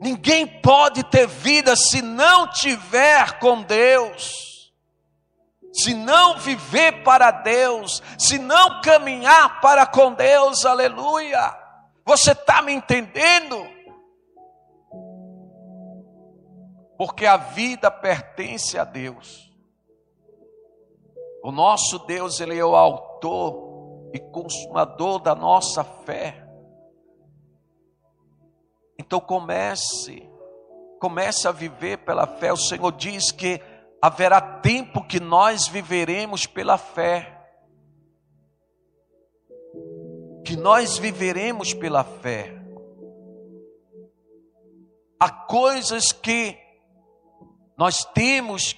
S3: Ninguém pode ter vida se não tiver com Deus se não viver para Deus, se não caminhar para com Deus, aleluia. Você está me entendendo? Porque a vida pertence a Deus. O nosso Deus, Ele é o autor e consumador da nossa fé. Então comece, comece a viver pela fé. O Senhor diz que haverá tempo que nós viveremos pela fé. Que nós viveremos pela fé. Há coisas que nós temos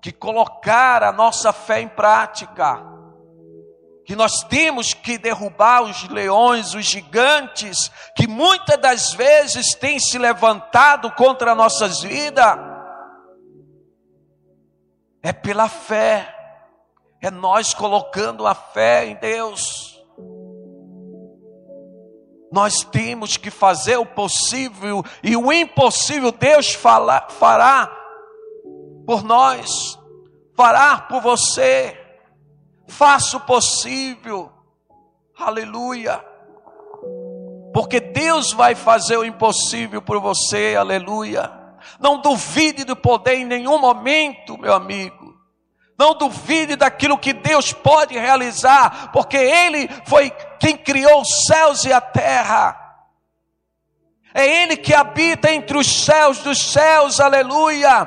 S3: que colocar a nossa fé em prática. Que nós temos que derrubar os leões, os gigantes, que muitas das vezes têm se levantado contra nossas vidas é pela fé, é nós colocando a fé em Deus. Nós temos que fazer o possível e o impossível Deus fala, fará por nós, fará por você. Faça o possível, aleluia, porque Deus vai fazer o impossível por você, aleluia. Não duvide do poder em nenhum momento, meu amigo. Não duvide daquilo que Deus pode realizar, porque Ele foi quem criou os céus e a terra. É Ele que habita entre os céus dos céus, aleluia.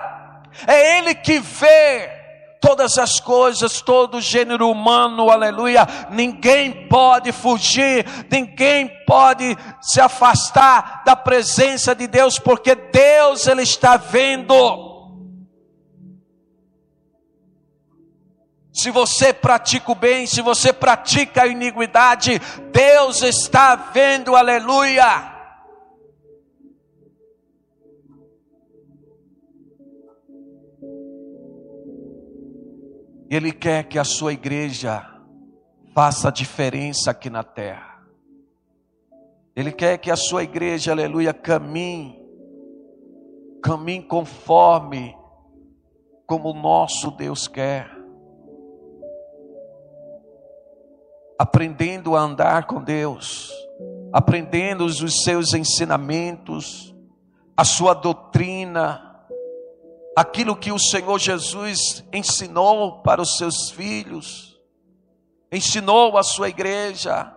S3: É Ele que vê todas as coisas, todo gênero humano, aleluia. Ninguém pode fugir, ninguém pode se afastar da presença de Deus, porque Deus ele está vendo. Se você pratica o bem, se você pratica a iniquidade, Deus está vendo, aleluia. Ele quer que a sua igreja faça diferença aqui na terra. Ele quer que a sua igreja, aleluia, caminhe, caminhe conforme como o nosso Deus quer. Aprendendo a andar com Deus, aprendendo os seus ensinamentos, a sua doutrina, aquilo que o Senhor Jesus ensinou para os seus filhos, ensinou a sua igreja,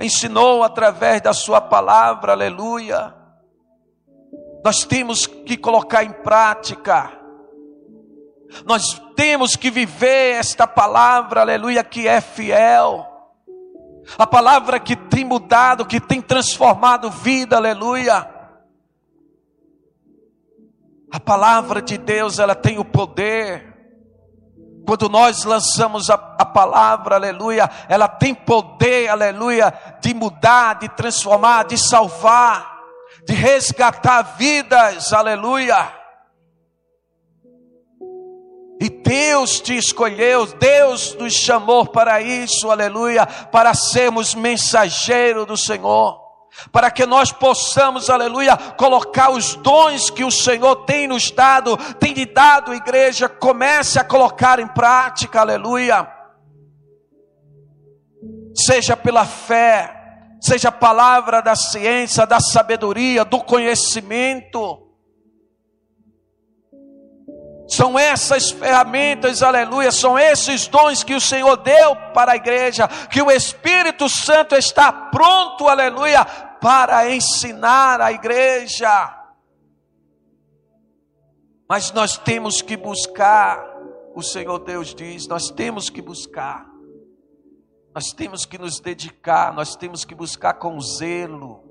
S3: ensinou através da sua palavra, aleluia. Nós temos que colocar em prática, nós temos que viver esta palavra, aleluia, que é fiel, A palavra que tem mudado, que tem transformado vida, aleluia. A palavra de Deus, ela tem o poder. Quando nós lançamos a, a, palavra, aleluia, ela tem poder, aleluia, de mudar, de transformar, de salvar, de resgatar vidas, aleluia. E Deus te escolheu, Deus nos chamou para isso, aleluia, para sermos mensageiros do Senhor, para que nós possamos, aleluia, colocar os dons que o Senhor tem nos dado, tem lhe dado, igreja, comece a colocar em prática, aleluia. Seja pela fé, seja a palavra da ciência, da sabedoria, do conhecimento, são essas ferramentas, aleluia, são esses dons que o Senhor deu para a igreja, que o Espírito Santo está pronto, aleluia, para ensinar a igreja. Mas nós temos que buscar, o Senhor Deus diz, nós temos que buscar, nós temos que nos dedicar, nós temos que buscar com zelo,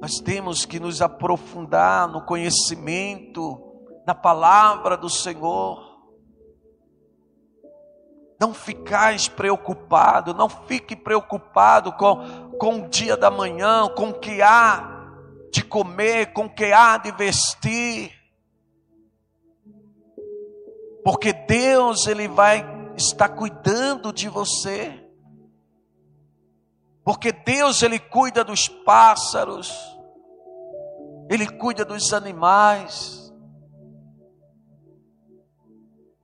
S3: nós temos que nos aprofundar no conhecimento, na palavra do Senhor. Não ficais preocupado, não fique preocupado com, com o dia da manhã, com o que há de comer, com o que há de vestir. Porque Deus, Ele vai estar cuidando de você. Porque Deus, Ele cuida dos pássaros, Ele cuida dos animais.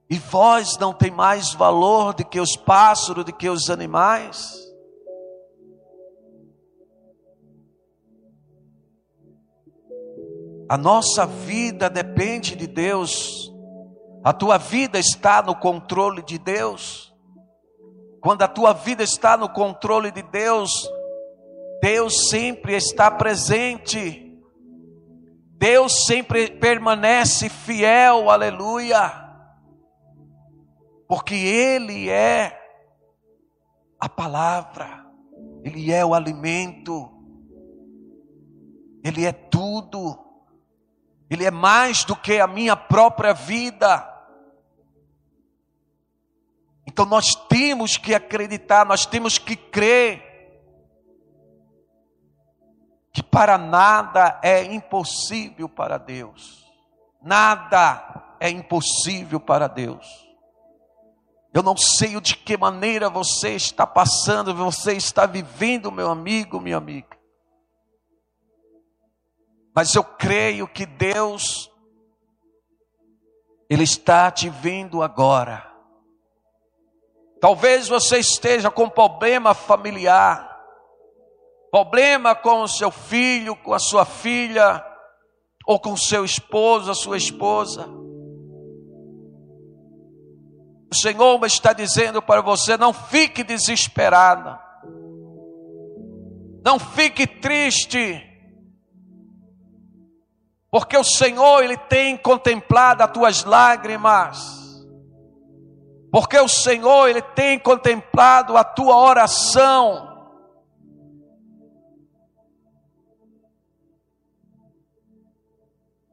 S3: E vós não tem mais valor do que os pássaros, do que os animais? A nossa vida depende de Deus. A tua vida está no controle de Deus. Quando a tua vida está no controle de Deus, Deus sempre está presente. Deus sempre permanece fiel, aleluia porque Ele é a palavra, Ele é o alimento, Ele é tudo, Ele é mais do que a minha própria vida. Então nós temos que acreditar, nós temos que crer que para nada é impossível para Deus. Nada é impossível para Deus. Eu não sei de que maneira você está passando, você está vivendo, meu amigo, minha amiga. Mas eu creio que Deus, Ele está te vendo agora. Talvez você esteja com problema familiar, problema com o seu filho, com a sua filha, ou com o seu esposo, a sua esposa. O Senhor está dizendo para você: não fique desesperado, não fique triste, porque o Senhor ele tem contemplado as tuas lágrimas. Porque o Senhor ele tem contemplado a tua oração.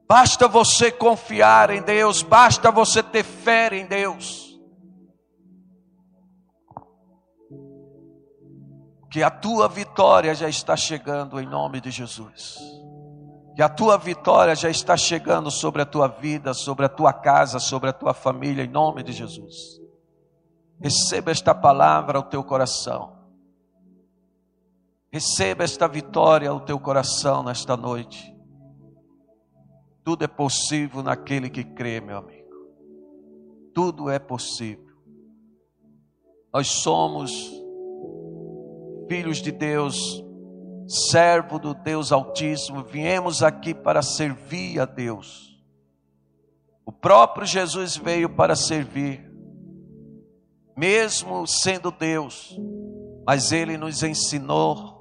S3: Basta você confiar em Deus, basta você ter fé em Deus. Que a tua vitória já está chegando em nome de Jesus. Que a tua vitória já está chegando sobre a tua vida, sobre a tua casa, sobre a tua família, em nome de Jesus. Receba esta palavra ao teu coração. Receba esta vitória ao teu coração nesta noite. Tudo é possível naquele que crê, meu amigo. Tudo é possível. Nós somos filhos de Deus, servo do Deus Altíssimo, viemos aqui para servir a Deus. O próprio Jesus veio para servir, mesmo sendo Deus, mas ele nos ensinou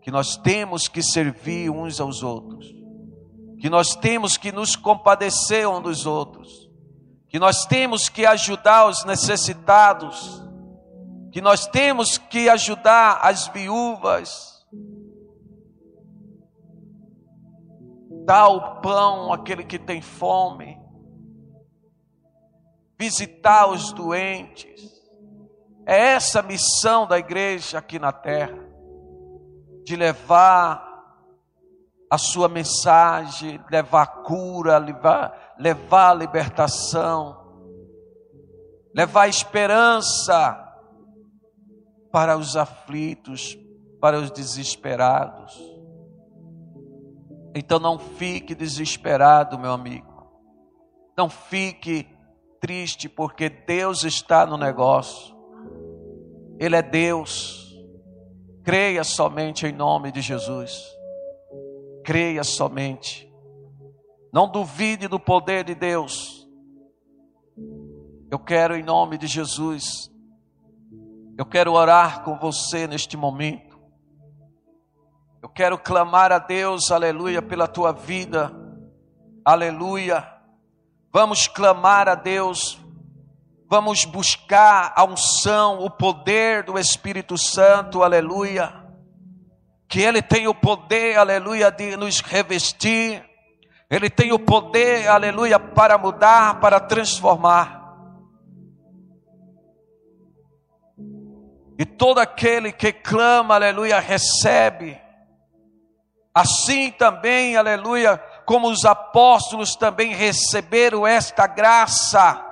S3: que nós temos que servir uns aos outros, que nós temos que nos compadecer uns dos outros, que nós temos que ajudar os necessitados que nós temos que ajudar as viúvas, dar o pão àquele que tem fome, visitar os doentes. É essa a missão da igreja aqui na terra, de levar a sua mensagem, levar cura, levar, levar libertação, levar esperança para os aflitos, para os desesperados. Então não fique desesperado, meu amigo. Não fique triste, porque Deus está no negócio. Ele é Deus. Creia somente em nome de Jesus. Creia somente. Não duvide do poder de Deus. Eu quero, em nome de Jesus, eu quero orar com você neste momento. Eu quero clamar a Deus, aleluia, pela tua vida. Aleluia. Vamos clamar a Deus. Vamos buscar a unção, o poder do Espírito Santo. Aleluia. Que ele tem o poder, aleluia, de nos revestir. Ele tem o poder, aleluia, para mudar, para transformar. E todo aquele que clama, aleluia, recebe. Assim também, aleluia, como os apóstolos também receberam esta graça.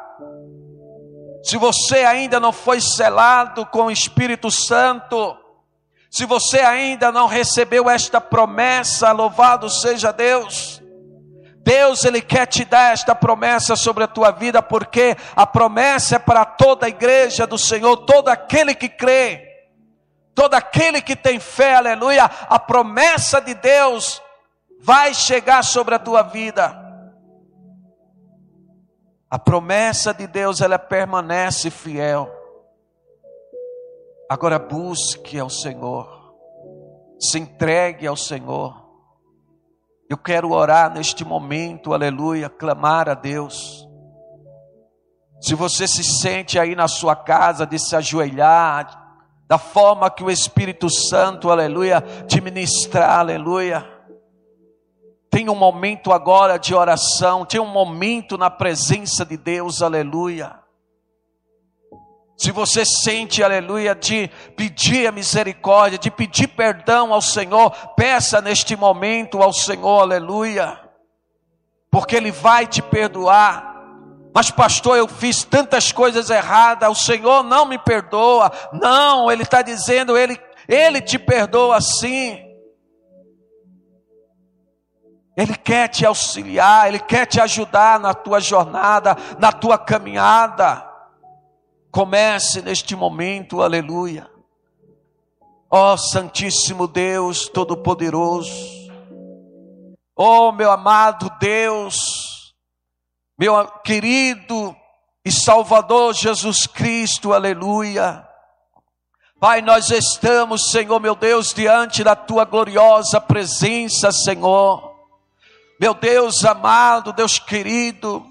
S3: Se você ainda não foi selado com o Espírito Santo, se você ainda não recebeu esta promessa, louvado seja Deus. Deus ele quer te dar esta promessa sobre a tua vida, porque a promessa é para toda a igreja do Senhor, todo aquele que crê, todo aquele que tem fé, aleluia. A promessa de Deus vai chegar sobre a tua vida. A promessa de Deus ela permanece fiel. Agora busque ao Senhor, se entregue ao Senhor. Eu quero orar neste momento, aleluia, clamar a Deus. Se você se sente aí na sua casa de se ajoelhar, da forma que o Espírito Santo, aleluia, te ministrar, aleluia. Tem um momento agora de oração, tem um momento na presença de Deus, aleluia. Se você sente, aleluia, de pedir a misericórdia, de pedir perdão ao Senhor, peça neste momento ao Senhor, aleluia, porque Ele vai te perdoar. Mas, pastor, eu fiz tantas coisas erradas, o Senhor não me perdoa. Não, Ele está dizendo, Ele, Ele te perdoa sim. Ele quer te auxiliar, Ele quer te ajudar na tua jornada, na tua caminhada. Comece neste momento, aleluia. Ó oh, Santíssimo Deus Todo-Poderoso, ó oh, meu amado Deus, meu querido e Salvador Jesus Cristo, aleluia. Pai, nós estamos, Senhor meu Deus, diante da tua gloriosa presença, Senhor. Meu Deus amado, Deus querido,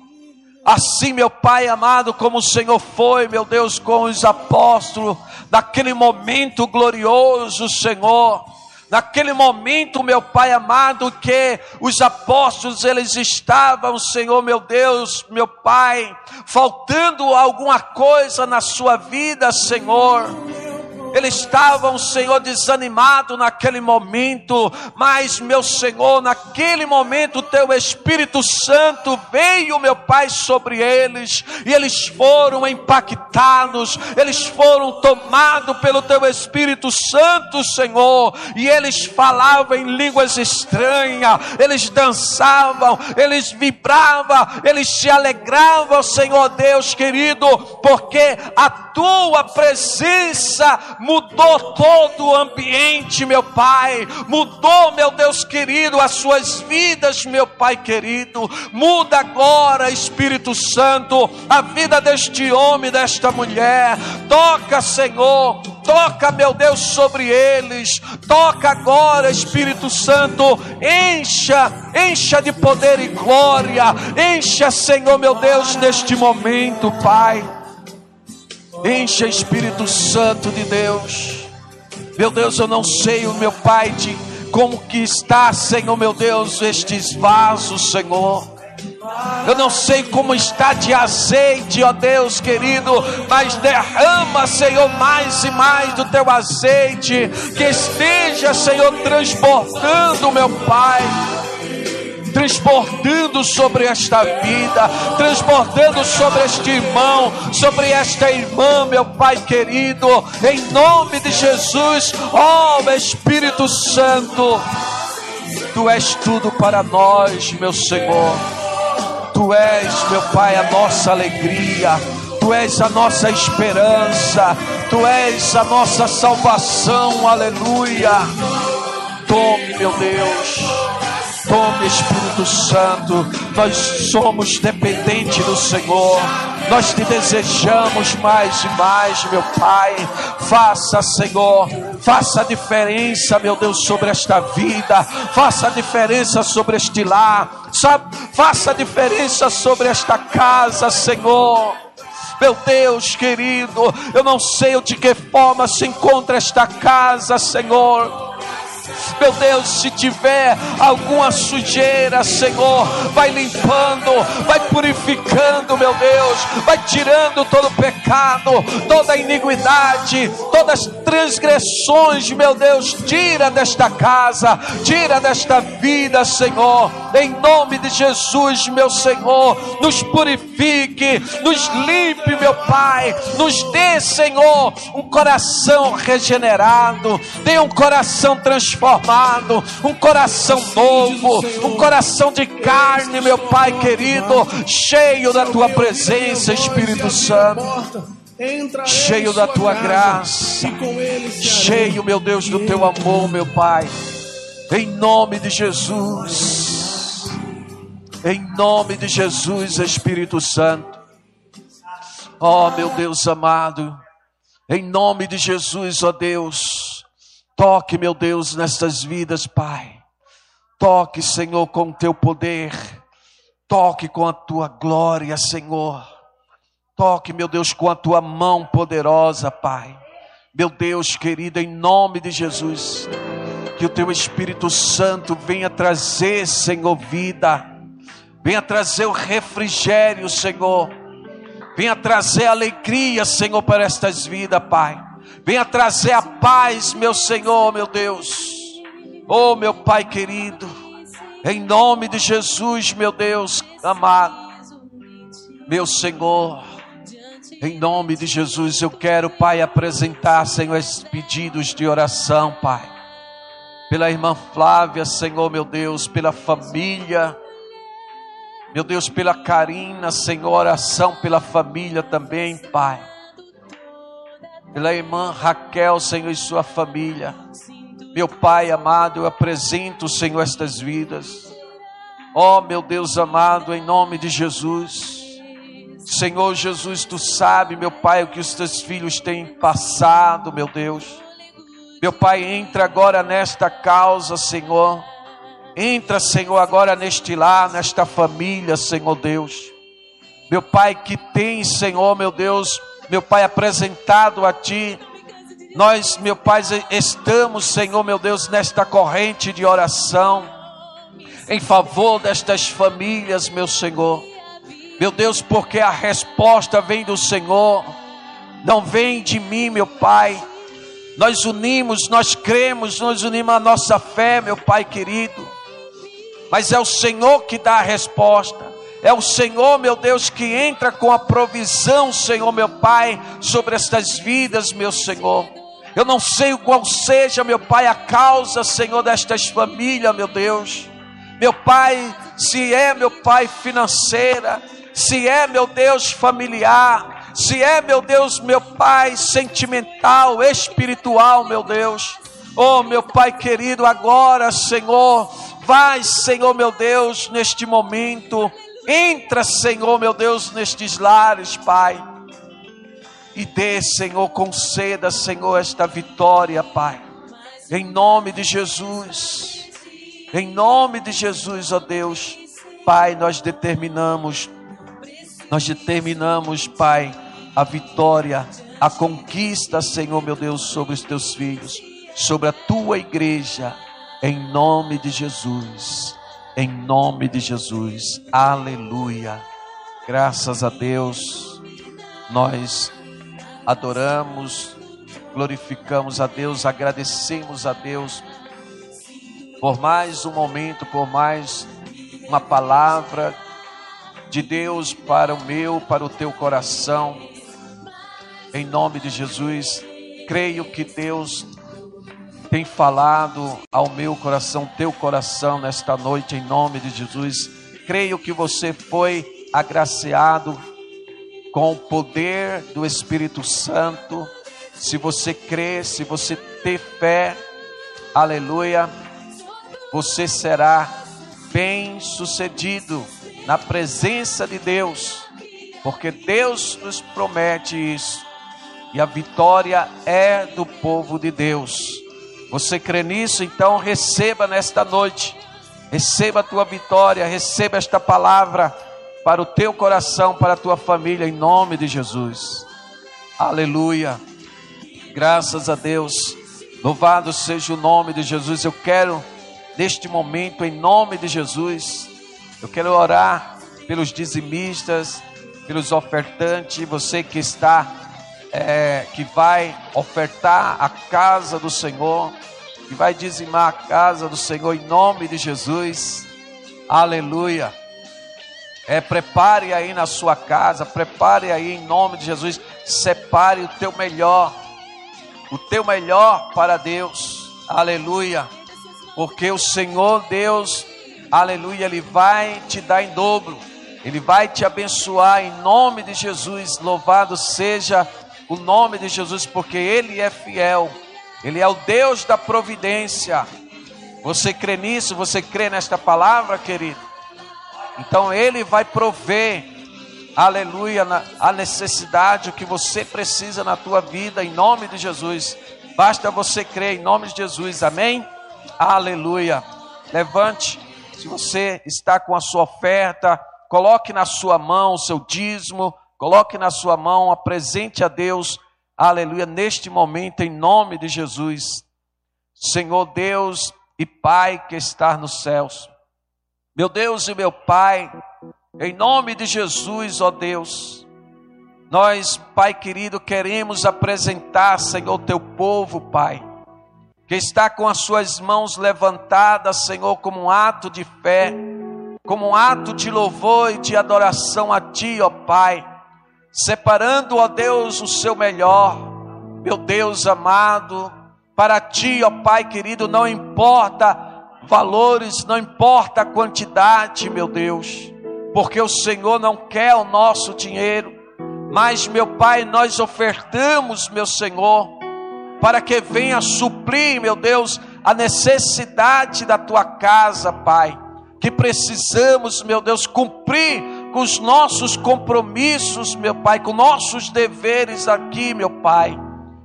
S3: Assim, meu Pai amado, como o Senhor foi, meu Deus, com os apóstolos, naquele momento glorioso, Senhor, naquele momento, meu Pai amado, que os apóstolos eles estavam, Senhor, meu Deus, meu Pai, faltando alguma coisa na sua vida, Senhor eles estavam, Senhor, desanimados naquele momento, mas, meu Senhor, naquele momento, o teu Espírito Santo veio, meu Pai, sobre eles, e eles foram impactados, eles foram tomados pelo teu Espírito Santo, Senhor, e eles falavam em línguas estranhas, eles dançavam, eles vibravam, eles se alegravam, Senhor Deus querido, porque a tua presença mudou todo o ambiente, meu Pai, mudou, meu Deus querido, as suas vidas, meu Pai querido. Muda agora, Espírito Santo, a vida deste homem, desta mulher. Toca, Senhor, toca, meu Deus, sobre eles. Toca agora, Espírito Santo, encha, encha de poder e glória. Encha, Senhor, meu Deus, neste momento, Pai. Encha Espírito Santo de Deus. Meu Deus, eu não sei, o meu Pai, de como que está, Senhor, meu Deus, estes vasos, Senhor. Eu não sei como está de azeite, ó Deus querido, mas derrama, Senhor, mais e mais do teu azeite, que esteja, Senhor, transportando, meu Pai transportando sobre esta vida, transportando sobre este irmão, sobre esta irmã, meu Pai querido, em nome de Jesus, ó oh, Espírito Santo, Tu és tudo para nós, meu Senhor. Tu és, meu Pai, a nossa alegria. Tu és a nossa esperança. Tu és a nossa salvação. Aleluia. Tome, meu Deus. Tome, Espírito Santo. Nós somos dependentes do Senhor. Nós te desejamos mais e mais, meu Pai. Faça, Senhor, faça a diferença, meu Deus, sobre esta vida. Faça a diferença sobre este lar. Faça a diferença sobre esta casa, Senhor. Meu Deus querido, eu não sei de que forma se encontra esta casa, Senhor meu Deus, se tiver alguma sujeira, Senhor, vai limpando, vai purificando, meu Deus, vai tirando todo pecado, toda iniquidade, todas as transgressões, meu Deus, tira desta casa, tira desta vida, Senhor, em nome de Jesus, meu Senhor, nos purifique, nos limpe, meu Pai, nos dê, Senhor, um coração regenerado, dê um coração transformado um coração novo, um coração de carne, meu Pai querido, cheio da tua presença, Espírito Santo. Cheio da tua graça, cheio, meu Deus, do teu amor, meu Pai, em nome de Jesus, em nome de Jesus, Espírito Santo, ó oh, meu Deus amado, em nome de Jesus, ó oh Deus, Toque, meu Deus, nestas vidas, Pai. Toque, Senhor, com o teu poder. Toque com a tua glória, Senhor. Toque, meu Deus, com a tua mão poderosa, Pai. Meu Deus querido, em nome de Jesus, que o teu Espírito Santo venha trazer, Senhor, vida. Venha trazer o refrigério, Senhor. Venha trazer alegria, Senhor, para estas vidas, Pai. Venha trazer a paz, meu Senhor, meu Deus. Oh, meu Pai querido, em nome de Jesus, meu Deus amado, meu Senhor, em nome de Jesus, eu quero, Pai, apresentar, Senhor, esses pedidos de oração, Pai, pela irmã Flávia, Senhor, meu Deus, pela família, meu Deus, pela Karina, Senhor, oração pela família também, Pai pela irmã Raquel, Senhor, e sua família. Meu Pai amado, eu apresento, Senhor, estas vidas. Ó oh, meu Deus amado, em nome de Jesus. Senhor Jesus, tu sabe, meu Pai, o que os teus filhos têm passado, meu Deus. Meu Pai, entra agora nesta causa, Senhor. Entra, Senhor, agora neste lar, nesta família, Senhor Deus. Meu Pai, que tem, Senhor, meu Deus, meu Pai, apresentado a Ti. Nós, meu Pai, estamos, Senhor, meu Deus, nesta corrente de oração, em favor destas famílias, meu Senhor. Meu Deus, porque a resposta vem do Senhor, não vem de mim, meu Pai. Nós unimos, nós cremos, nós unimos a nossa fé, meu Pai querido. Mas é o Senhor que dá a resposta. É o Senhor, meu Deus, que entra com a provisão, Senhor, meu Pai, sobre estas vidas, meu Senhor. Eu não sei qual seja, meu Pai, a causa, Senhor, destas famílias, meu Deus. Meu Pai, se é, meu Pai, financeira, se é, meu Deus, familiar, se é, meu Deus, meu Pai, sentimental, espiritual, meu Deus. Oh, meu Pai querido, agora, Senhor, vai, Senhor, meu Deus, neste momento Entra, Senhor, meu Deus, nestes lares, Pai. E dê, Senhor, conceda, Senhor, esta vitória, Pai. Em nome de Jesus. Em nome de Jesus, ó Deus. Pai, nós determinamos, nós determinamos, Pai, a vitória a conquista, Senhor meu Deus, sobre os teus filhos, sobre a tua igreja, em nome de Jesus. Em nome de Jesus. Aleluia. Graças a Deus. Nós adoramos, glorificamos a Deus, agradecemos a Deus por mais um momento, por mais uma palavra de Deus para o meu, para o teu coração. Em nome de Jesus, creio que Deus tem falado ao meu coração, teu coração nesta noite, em nome de Jesus. Creio que você foi agraciado com o poder do Espírito Santo. Se você crê, se você ter fé, aleluia, você será bem sucedido na presença de Deus, porque Deus nos promete isso, e a vitória é do povo de Deus. Você crê nisso? Então receba nesta noite, receba a tua vitória, receba esta palavra para o teu coração, para a tua família, em nome de Jesus. Aleluia. Graças a Deus. Louvado seja o nome de Jesus. Eu quero, neste momento, em nome de Jesus, eu quero orar pelos dizimistas, pelos ofertantes, você que está, é, que vai ofertar a casa do Senhor, que vai dizimar a casa do Senhor em nome de Jesus. Aleluia. É, prepare aí na sua casa, prepare aí em nome de Jesus, separe o teu melhor, o teu melhor para Deus, aleluia, porque o Senhor Deus aleluia, Ele vai te dar em dobro, Ele vai te abençoar em nome de Jesus. Louvado seja o nome de Jesus, porque Ele é fiel, Ele é o Deus da providência. Você crê nisso? Você crê nesta palavra, querido? Então Ele vai prover, aleluia, a necessidade que você precisa na tua vida, em nome de Jesus. Basta você crer em nome de Jesus, amém? Aleluia. Levante se você está com a sua oferta, coloque na sua mão o seu dízimo, coloque na sua mão, apresente a Deus, aleluia, neste momento, em nome de Jesus. Senhor Deus e Pai que está nos céus, meu Deus e meu Pai, em nome de Jesus, ó Deus, nós, Pai querido, queremos apresentar, Senhor, teu povo, Pai que está com as suas mãos levantadas, Senhor, como um ato de fé, como um ato de louvor e de adoração a Ti, ó Pai, separando, ó Deus, o seu melhor, meu Deus amado, para Ti, ó Pai querido, não importa valores, não importa a quantidade, meu Deus, porque o Senhor não quer o nosso dinheiro, mas, meu Pai, nós ofertamos, meu Senhor, para que venha suprir, meu Deus, a necessidade da tua casa, Pai. Que precisamos, meu Deus, cumprir com os nossos compromissos, meu Pai, com nossos deveres aqui, meu Pai.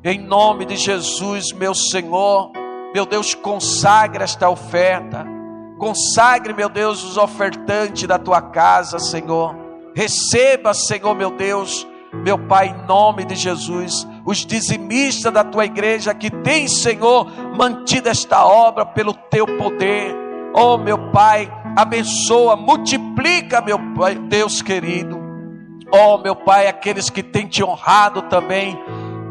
S3: Em nome de Jesus, meu Senhor, meu Deus, consagre esta oferta. Consagre, meu Deus, os ofertantes da tua casa, Senhor. Receba, Senhor, meu Deus, meu Pai, em nome de Jesus, os dizimistas da tua igreja que tem, Senhor, mantido esta obra pelo teu poder. Oh, meu Pai, abençoa, multiplica, meu Pai, Deus querido. Oh, meu Pai, aqueles que têm te honrado também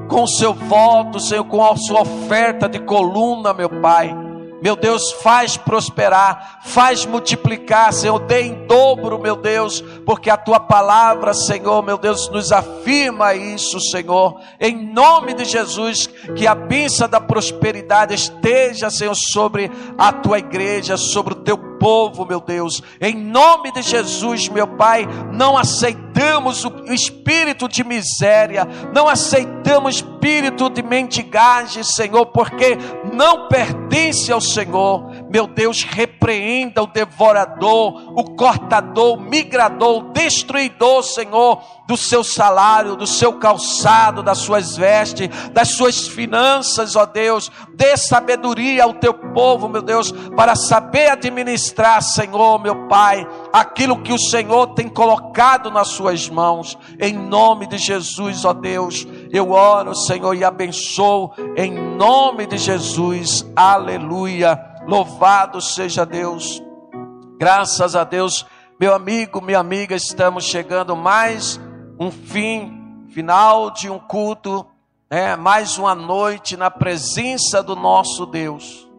S3: com o seu voto, Senhor, com a sua oferta de coluna, meu Pai. Meu Deus, faz prosperar, faz multiplicar, Senhor, dê em dobro, meu Deus, porque a tua palavra, Senhor, meu Deus, nos afirma isso, Senhor. Em nome de Jesus, que a bênção da prosperidade esteja, Senhor, sobre a tua igreja, sobre o teu povo, meu Deus. Em nome de Jesus, meu Pai, não aceitamos o espírito de miséria, não aceitamos espírito de mendigagem, Senhor, porque não pertence ao Senhor. Meu Deus, repreenda o devorador, o cortador, o migrador, o destruidor, Senhor, do seu salário, do seu calçado, das suas vestes, das suas finanças, ó Deus. Dê sabedoria ao teu povo, meu Deus, para saber administrar, Senhor, meu Pai, aquilo que o Senhor tem colocado nas suas mãos. Em nome de Jesus, ó Deus, Eu oro, Senhor, e abençoo em nome de Jesus. Aleluia. Louvado seja Deus. Graças a Deus, meu amigo, minha amiga, estamos chegando mais um fim, final de um culto, né? mais uma noite na presença do nosso Deus.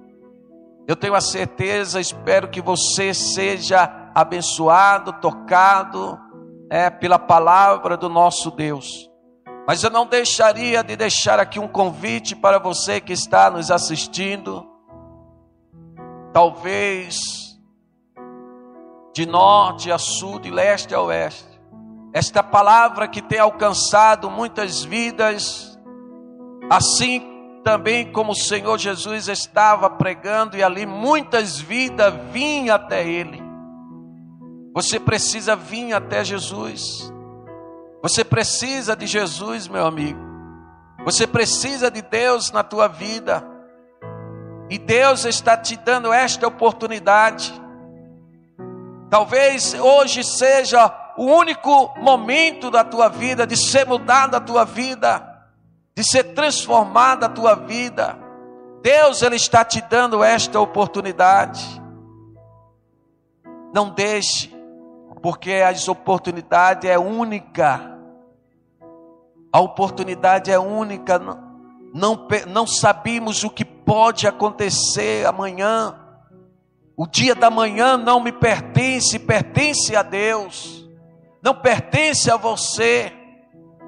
S3: Eu tenho a certeza, espero que você seja abençoado, tocado é, pela palavra do nosso Deus. Mas eu não deixaria de deixar aqui um convite para você que está nos assistindo. Talvez de norte a sul, de leste a oeste. Esta palavra que tem alcançado muitas vidas, assim também como o Senhor Jesus estava pregando e ali muitas vidas vinham até Ele. Você precisa vir até Jesus. Você precisa de Jesus, meu amigo. Você precisa de Deus na tua vida. E Deus está te dando esta oportunidade. Talvez hoje seja o único momento da tua vida de ser mudada a tua vida, de ser transformada a tua vida. Deus ele está te dando esta oportunidade. Não deixe porque as oportunidades é única. A oportunidade é única. Não, não, não sabemos o que pode acontecer amanhã. O dia da manhã não me pertence, pertence a Deus. Não pertence a você.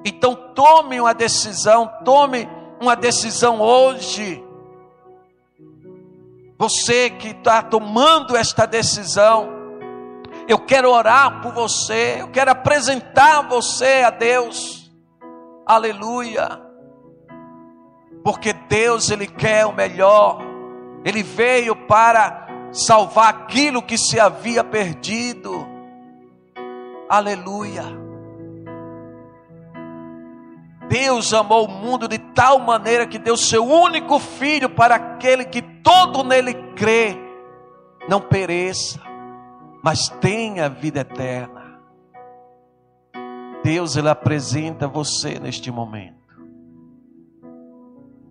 S3: Então tome uma decisão, tome uma decisão hoje. Você que está tomando esta decisão, eu quero orar por você, eu quero apresentar você a Deus. Aleluia. Porque Deus ele quer o melhor. Ele veio para salvar aquilo que se havia perdido. Aleluia. Deus amou o mundo de tal maneira que deu seu único filho para aquele que todo nele crê, não pereça, mas tenha vida eterna. Deus ele apresenta você neste momento.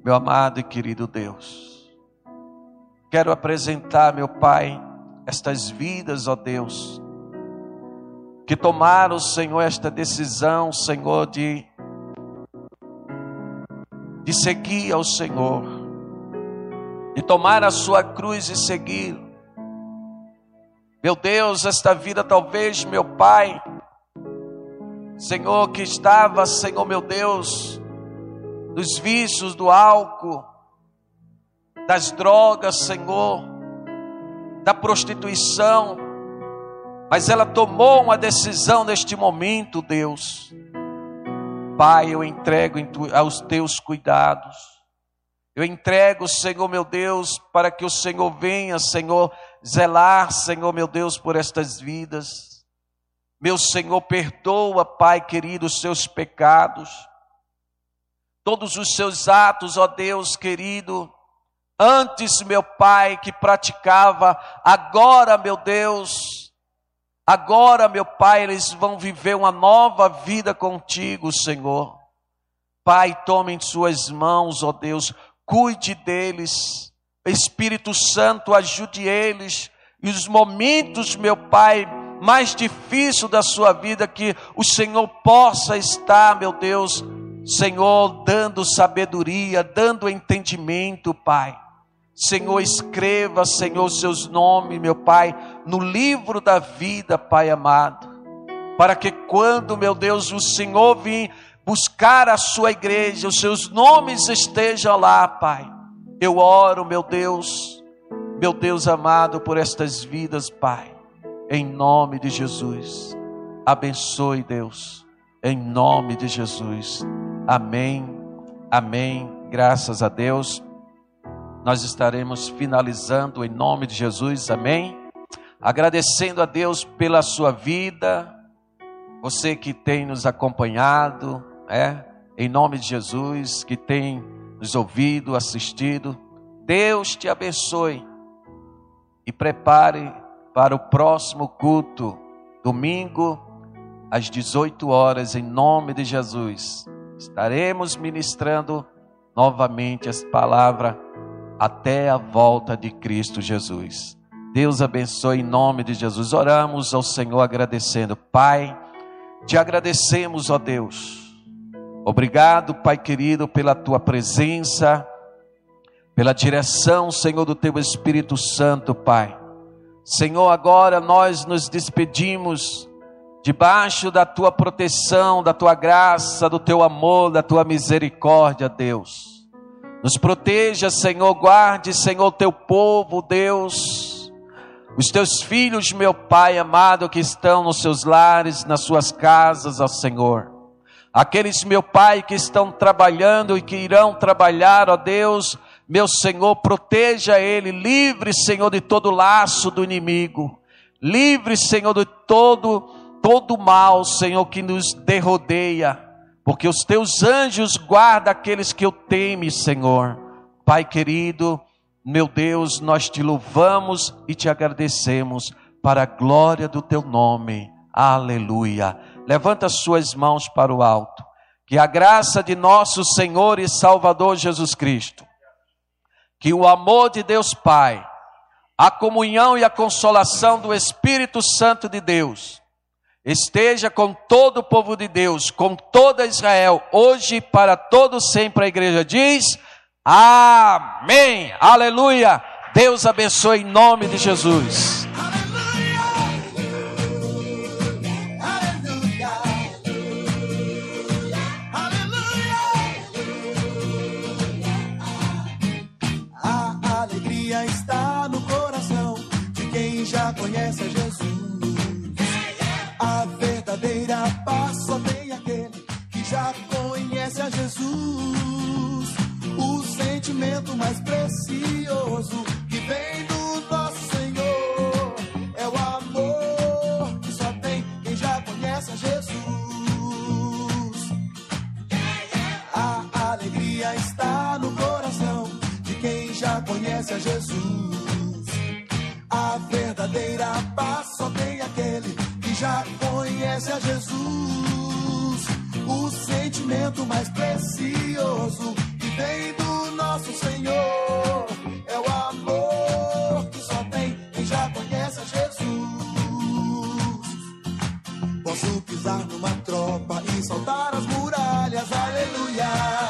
S3: Meu amado e querido Deus, quero apresentar, meu Pai, estas vidas, ó Deus, que tomaram, Senhor, esta decisão, Senhor, de, de seguir ao Senhor, de tomar a sua cruz e seguir. Meu Deus, esta vida talvez, meu Pai, Senhor, que estava, Senhor, meu Deus, dos vícios do álcool, das drogas, Senhor, da prostituição, mas ela tomou uma decisão neste momento, Deus. Pai, eu entrego aos teus cuidados. Eu entrego, Senhor meu Deus, para que o Senhor venha, Senhor, zelar, Senhor meu Deus, por estas vidas. Meu Senhor, perdoa, Pai querido, os seus pecados, todos os seus atos, ó Deus querido. Antes, meu Pai, que praticava, agora, meu Deus, agora, meu Pai, eles vão viver uma nova vida contigo, Senhor. Pai, tome em Suas mãos, ó Deus, cuide deles Espírito Santo, ajude eles. E os momentos, meu Pai, mais difíceis da sua vida, que o Senhor possa estar, meu Deus, Senhor, dando sabedoria, dando entendimento, Pai. Senhor, escreva, Senhor, seus nomes, meu Pai, no livro da vida, Pai amado. Para que quando, meu Deus, o Senhor vir buscar a sua igreja, os seus nomes estejam lá, Pai eu oro, meu Deus, meu Deus amado, por estas vidas, Pai, em nome de Jesus. Abençoe, Deus, em nome de Jesus. Amém, amém. Graças a Deus. Nós estaremos finalizando em nome de Jesus, amém. Agradecendo a Deus pela sua vida, você que tem nos acompanhado, é, em nome de Jesus, que tem nos ouvido, assistido. Deus te abençoe e prepare para o próximo culto, domingo, às 18 horas, em nome de Jesus. estaremos ministrando novamente essa palavra até a volta de Cristo Jesus. Deus abençoe em nome de Jesus. Oramos ao Senhor agradecendo. Pai, te agradecemos, ó Deus. Obrigado, Pai querido, pela tua presença, pela direção, Senhor, do teu Espírito Santo, Pai. Senhor, agora nós nos despedimos debaixo da tua proteção, da tua graça, do teu amor, da tua misericórdia, Deus. Nos proteja, Senhor, guarde, Senhor, teu povo, Deus os teus filhos, meu Pai amado, que estão nos seus lares, nas suas casas, ó Senhor. Aqueles, meu Pai, que estão trabalhando e que irão trabalhar, ó Deus, meu Senhor, proteja ele, livre, Senhor, de todo laço do inimigo. Livre, Senhor, de todo todo mal, Senhor, que nos derrodeia. Porque os teus anjos guardam aqueles que eu teme, Senhor. Pai querido, meu Deus, nós te louvamos e te agradecemos para a glória do teu nome. Aleluia. Levanta suas mãos para o alto. Que a graça de nosso Senhor e Salvador Jesus Cristo, que o amor de Deus Pai, a comunhão e a consolação do Espírito Santo de Deus, esteja com todo o povo de Deus, com toda Israel, hoje e para todo sempre. A igreja diz: Amém. Aleluia. Deus abençoe em nome de Jesus.
S4: Já conhece a Jesus. A verdadeira paz só tem aquele que já conhece a Jesus sentimento mais precioso que vem do nosso Senhor. É o amor que só tem quem já conhece a Jesus. A alegria está no coração de quem já conhece a Jesus. A verdadeira paz só tem aquele que já conhece a Jesus. O sentimento mais precioso que vem do nosso Senhor. É o amor que só tem quem já conhece a Jesus. Posso pisar numa tropa e saltar as muralhas, aleluia.